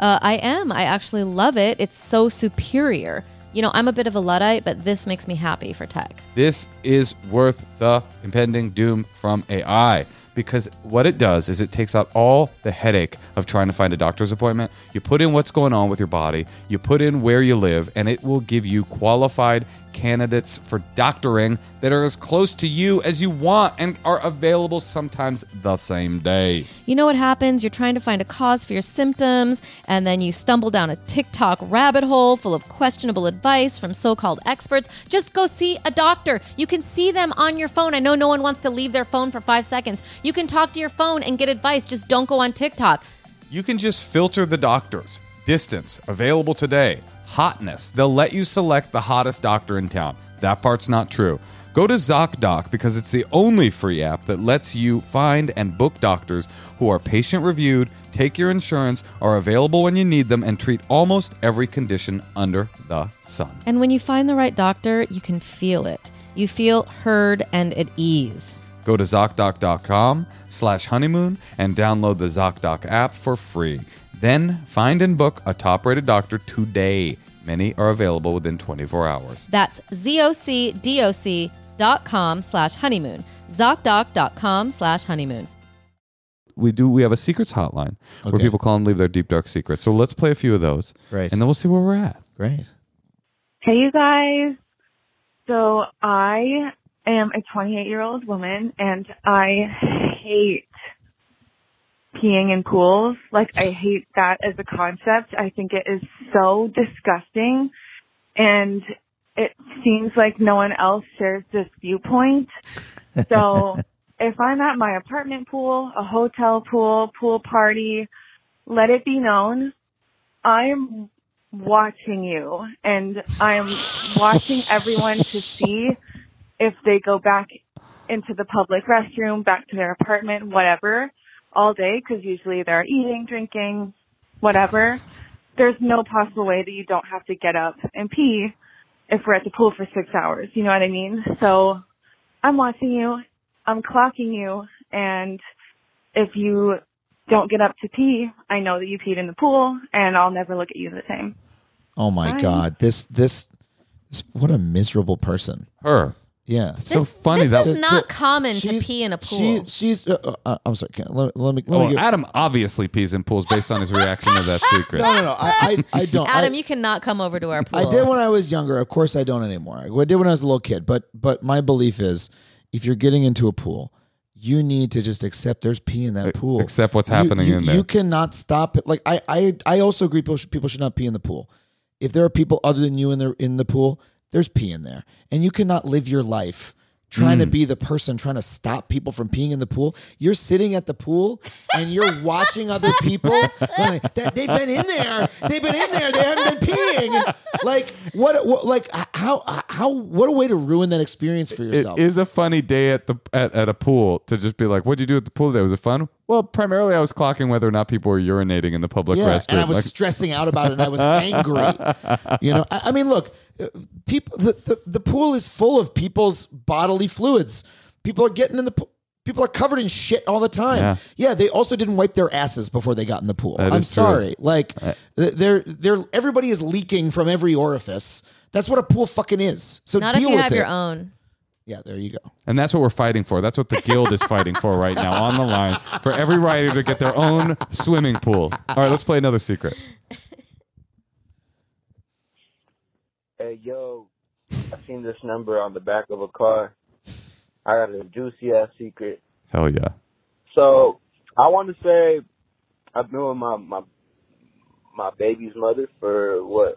I am. I actually love it. It's so superior. You know, I'm a bit of a luddite, but this makes me happy for tech. This is worth the impending doom from AI. Because what it does is it takes out all the headache of trying to find a doctor's appointment. You put in what's going on with your body, you put in where you live, and it will give you qualified candidates for doctoring that are as close to you as you want and are available sometimes the same day. You know what happens? You're trying to find a cause for your symptoms, and then you stumble down a TikTok rabbit hole full of questionable advice from so called experts. Just go see a doctor. You can see them on your phone. I know no one wants to leave their phone for five seconds. You can talk to your phone and get advice. Just don't go on TikTok. You can just filter the doctors. Distance, available today. Hotness, they'll let you select the hottest doctor in town. That part's not true. Go to ZocDoc because it's the only free app that lets you find and book doctors who are patient reviewed, take your insurance, are available when you need them, and treat almost every condition under the sun. And when you find the right doctor, you can feel it. You feel heard and at ease. Go to ZocDoc.com slash honeymoon and download the ZocDoc app for free. Then find and book a top rated doctor today. Many are available within 24 hours. That's zocdoc.com slash honeymoon. Zocdoc.com slash honeymoon. We do. We have a secrets hotline where Okay. people call and leave their deep dark secrets. So let's play a few of those, Great. and then we'll see where we're at. Great. Hey, you guys. So I am a 28 year old woman and I hate peeing in pools. Like I hate that as a concept. I think it is so disgusting and it seems like no one else shares this viewpoint. So *laughs* if I'm at my apartment pool, a hotel pool, pool party, let it be known I'm watching you and I'm watching everyone to see if they go back into the public restroom, back to their apartment, whatever, all day because usually they're eating, drinking, whatever. There's no possible way that you don't have to get up and pee if we're at the pool for six hours. You know what I mean? So I'm watching you. I'm clocking you. And if you don't get up to pee, I know that you peed in the pool and I'll never look at you the same. Oh my Bye. God. This, this, this, what a miserable person. Her. Yeah. It's so This- funny this that. is not So- common to pee in a pool. She, she's, uh, uh, I'm sorry. Can, let, let me, let Oh, me get, Adam obviously pees in pools based on his reaction to that *laughs* secret. no, no, no. I, I, I *laughs* don't. Adam, I, you cannot come over to our pool. I did when I was younger. Of course, I don't anymore. I did when I was a little kid. But but my belief is, if you're getting into a pool, you need to just accept there's pee in that pool. accept what's You- happening you, in there. You cannot stop it. Like I I I also agree. People should, people should not pee in the pool. If there are people other than you in the in the pool, there's pee in there, and you cannot live your life. Trying Mm. to be the person trying to stop people from peeing in the pool. You're sitting at the pool and you're *laughs* watching other people. Like, "That- they've been in there. They've been in there. They haven't been peeing. Like what? what like how? How? What a way to ruin that experience for yourself. It is a funny day at the at, at a pool to just be like, "What'd you do at the pool today? Was it fun?" Well, primarily I was clocking whether or not people were urinating in the public yeah, restroom. and I was Like, stressing out about it, and I was angry. *laughs* you know, I, I mean, look, people. The, the the pool is full of people's bodily fluids. People are getting in the pool. People are covered in shit all the time. Yeah. they also didn't wipe their asses before they got in the pool. That I'm is true. sorry. Like, they're they're everybody is leaking from every orifice. That's what a pool fucking is. So Not if you with have it. your own. Yeah, there you go. and that's what we're fighting for. That's what the guild is fighting for right now on the line for every writer to get their own swimming pool. All right, let's play another secret. Hey, yo, I seen this number on the back of a car. I got a juicy ass secret. Hell yeah. So I want to say I've been with my my my baby's mother for what?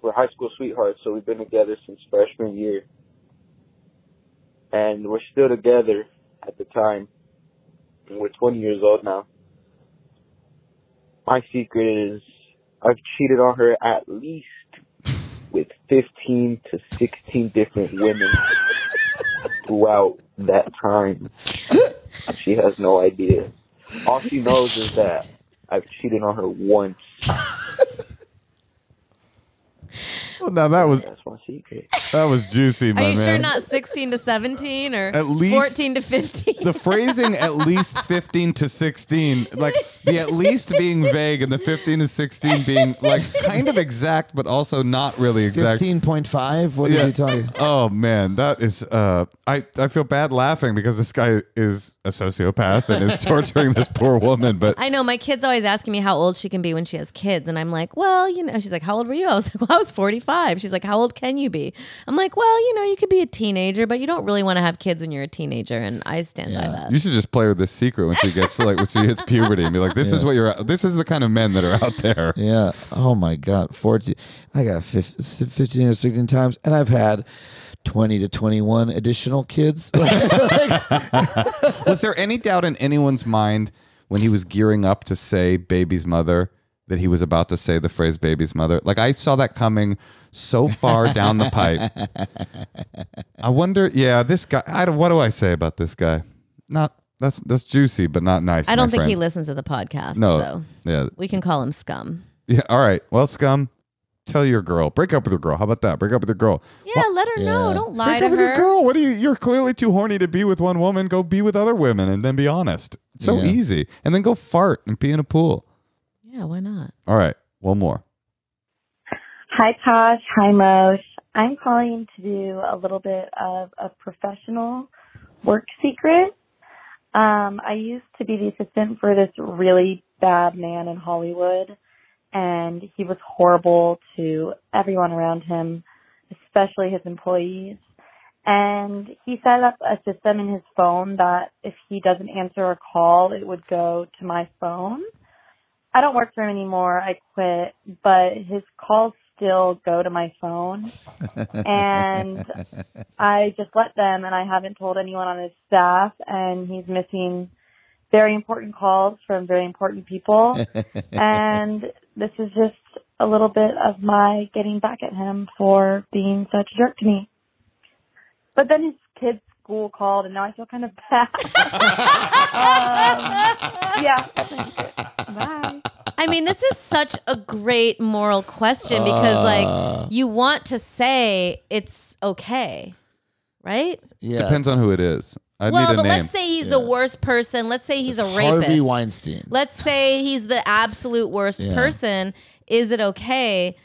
We're high school sweethearts, so we've been together since freshman year, and we're still together at the time. And we're 20 years old now. My secret is I've cheated on her at least with 15 to 16 different women throughout that time. She has no idea. All she knows is that I've cheated on her once. Well, now that was That's my secret. That was juicy, my Are you man. sure not 16 to 17 or At least- 14 to 15? the phrasing at least 15 to 16 like the at least being vague and the 15 to 16 being like kind of exact but also not really exact Fifteen point five. What is Yeah. he talking? oh man that is uh i i feel bad laughing because this guy is a sociopath and is torturing this poor woman but I know my kid's always asking me how old she can be when she has kids, and I'm like, well, you know, she's like, how old were you? I was like, well, I was 45. She's like, how old can you be? I'm like, well, you know, you could be a teenager, but you don't really want to have kids when you're a teenager, and I stand by that. you should just play with this secret when she gets like when she hits puberty and be like this is what you're this is the kind of men that are out there Yeah. Oh my God. 14. I got 15 or 16 times, and I've had 20 to 21 additional kids. *laughs* *laughs* Was there any doubt in anyone's mind when he was gearing up to say baby's mother that he was about to say the phrase baby's mother? Like I saw that coming so far down the pipe. I wonder, yeah, this guy I don't what do I say about this guy? Not that's that's juicy but not nice. I don't my think he listens to the podcast, No. so Yeah. we can call him scum. Yeah, all right. Well, scum, tell your girl. Break up with your girl. How about that? Break up with your girl. Yeah, let her know. Don't lie Break to up with your girl. What do you? You're clearly too horny to be with one woman. Go be with other women and then be honest. It's so Yeah. easy. And then go fart and pee in a pool. Yeah, why not? All right, one more. Hi, Tosh. Hi, Mosh. I'm calling to do a little bit of a professional work secret. Um, I used to be the assistant for this really bad man in Hollywood, and he was horrible to everyone around him, especially his employees. And he set up a system in his phone that if he doesn't answer a call, it would go to my phone. I don't work for him anymore. I quit, but his calls still go to my phone. *laughs* and I just let them and I haven't told anyone on his staff and he's missing very important calls from very important people. *laughs* and this is just a little bit of my getting back at him for being such a jerk to me. But then his kid's school called and now I feel kind of bad. *laughs* um, yeah, that's my secret. Bye. I mean, this is such a great moral question because, Uh. like, you want to say it's okay, right? yeah. Depends on who it is. I well, need a but name. let's say he's the worst person. Let's say he's a rapist. Harvey Weinstein. Let's say he's the absolute worst Yeah. person. Is it okay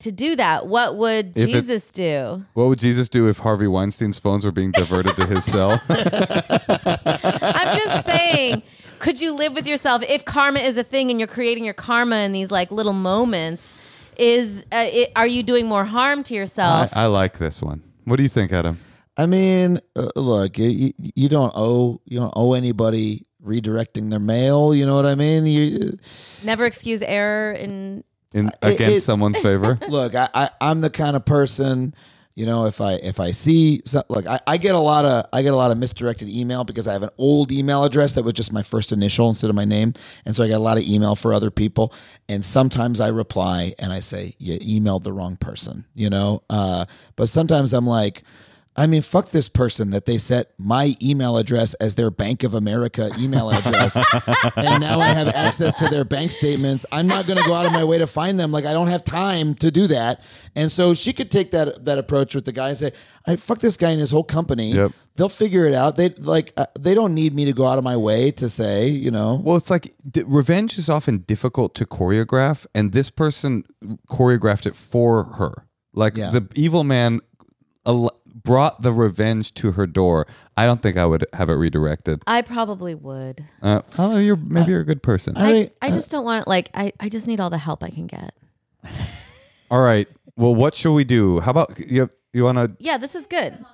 to do that? What would If it- Jesus do? what would Jesus do if Harvey Weinstein's phones were being diverted to his cell? *laughs* I'm just saying, could you live with yourself if karma is a thing and you're creating your karma in these like little moments? Is uh, it, are you doing more harm to yourself? I like this one. What do you think, Adam? I mean, uh, look, you, you don't owe you don't owe anybody redirecting their mail. You know what I mean? You, Never excuse error in In Uh, it- against it- someone's favor? *laughs* look, I, I I'm the kind of person. You know, if I if I see so, look, I, I get a lot of I get a lot of misdirected email because I have an old email address that was just my first initial instead of my name, and so I get a lot of email for other people. And sometimes I reply and I say you emailed the wrong person, you know. Uh, but sometimes I'm like, I mean, fuck this person that they set my email address as their Bank of America email address. *laughs* and now I have access to their bank statements. I'm not going to go out of my way to find them. Like, I don't have time to do that. And so she could take that that approach with the guy and say, I fuck this guy and his whole company. Yep. They'll figure it out. They like uh, they don't need me to go out of my way to say, you know. Well, it's like d- revenge is often difficult to choreograph, and this person choreographed it for her. Like Yeah. the evil man al- brought the revenge to her door. I don't think I would have it redirected. I probably would. Uh, oh, you're maybe you're a good person. I I, I just don't want it like I, I just need all the help I can get. All right. Well, what should we do? How about you? You want to? Yeah, this is good.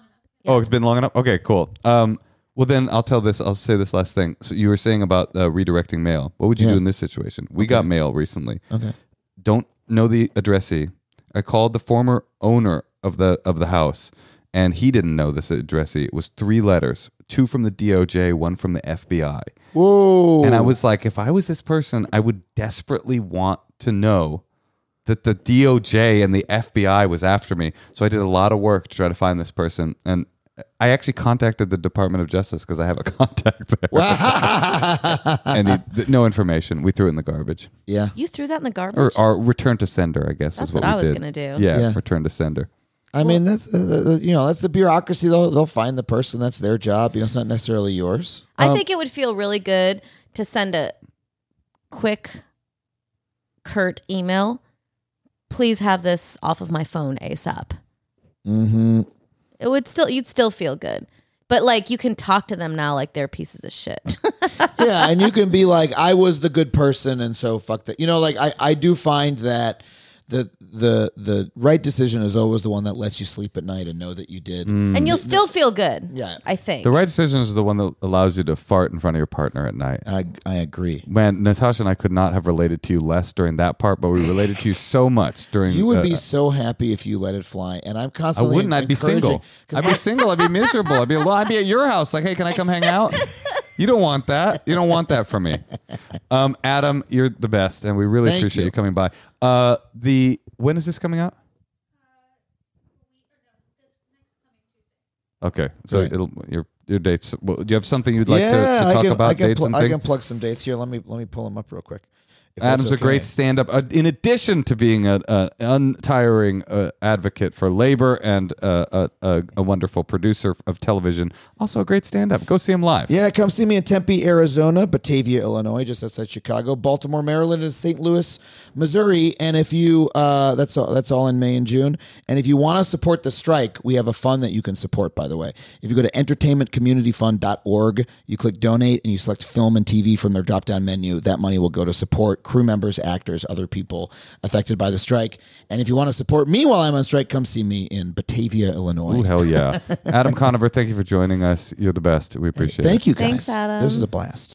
Oh, it's been long enough. Okay, cool. Um, well, then I'll tell this. I'll say this last thing. So you were saying about uh, redirecting mail. What would you Yeah. do in this situation? We got mail recently. Okay. Don't know the addressee. I called the former owner of the of the house, and he didn't know this addressee. It was three letters, two from the DOJ, one from the FBI. Whoa. And I was like, if I was this person, I would desperately want to know that the DOJ and the FBI was after me. So I did a lot of work to try to find this person. And I actually contacted the Department of Justice because I have a *laughs* contact there. *laughs* and he, th- no information. We threw it in the garbage. yeah. You threw that in the garbage. or return to sender, I guess That's is what, what I was gonna do. Yeah, Yeah. return to sender. I mean, that's uh, uh, you know that's the bureaucracy. They'll they'll find the person. That's their job. You know, it's not necessarily yours. I Um, think it would feel really good to send a quick, curt email. Please have this off of my phone ASAP. mhm. It would still, you'd still feel good. But like you can talk to them now like they're pieces of shit. *laughs* yeah, and you can be like, I was the good person, and so fuck that. You know, like I, I do find that the the the right decision is always the one that lets you sleep at night and know that you did. and you'll still feel good. Yeah. I think. The right decision is the one that allows you to fart in front of your partner at night. I I agree. Man, Natasha and I could not have related to you less during that part, but we related to you so much during. You would uh, be so happy if you let it fly, and I'm I constantly. wouldn't. I'd be encouraging- single. 'cause I'd be single. I'd be miserable. I'd be alone. I'd be at your house. Like, hey, can I come hang out? You don't want that. You don't want that from me. *laughs* Um, Adam, you're the best, and we really Thank appreciate you. you. coming by. Uh, the when is this coming out? Okay, so Great. it'll your your dates. Well, do you have something you'd like to, to talk I can, about I can, dates pl- and I things? can plug some dates here. Let me let me pull them up real quick. If Adam's a great stand-up. Uh, in addition to being an untiring uh, advocate for labor and uh, a, a, a wonderful producer of television, also a great stand-up. Go see him live. Yeah, come see me in Tempe, Arizona, Batavia, Illinois, just outside Chicago, Baltimore, Maryland, and St. Louis, Missouri. And if you, uh, that's all, that's all in May and June. And if you want to support the strike, we have a fund that you can support. By the way, if you go to entertainmentcommunityfund.org, you click donate, and you select film and TV from their drop-down menu. That money will go to support crew members, actors, other people affected by the strike. And if you want to support me while I'm on strike, come see me in Batavia, Illinois. Ooh, hell yeah. *laughs* Adam Conover, thank you for joining us. You're the best. We appreciate it. Thank you guys. Thanks, Adam. This is a blast.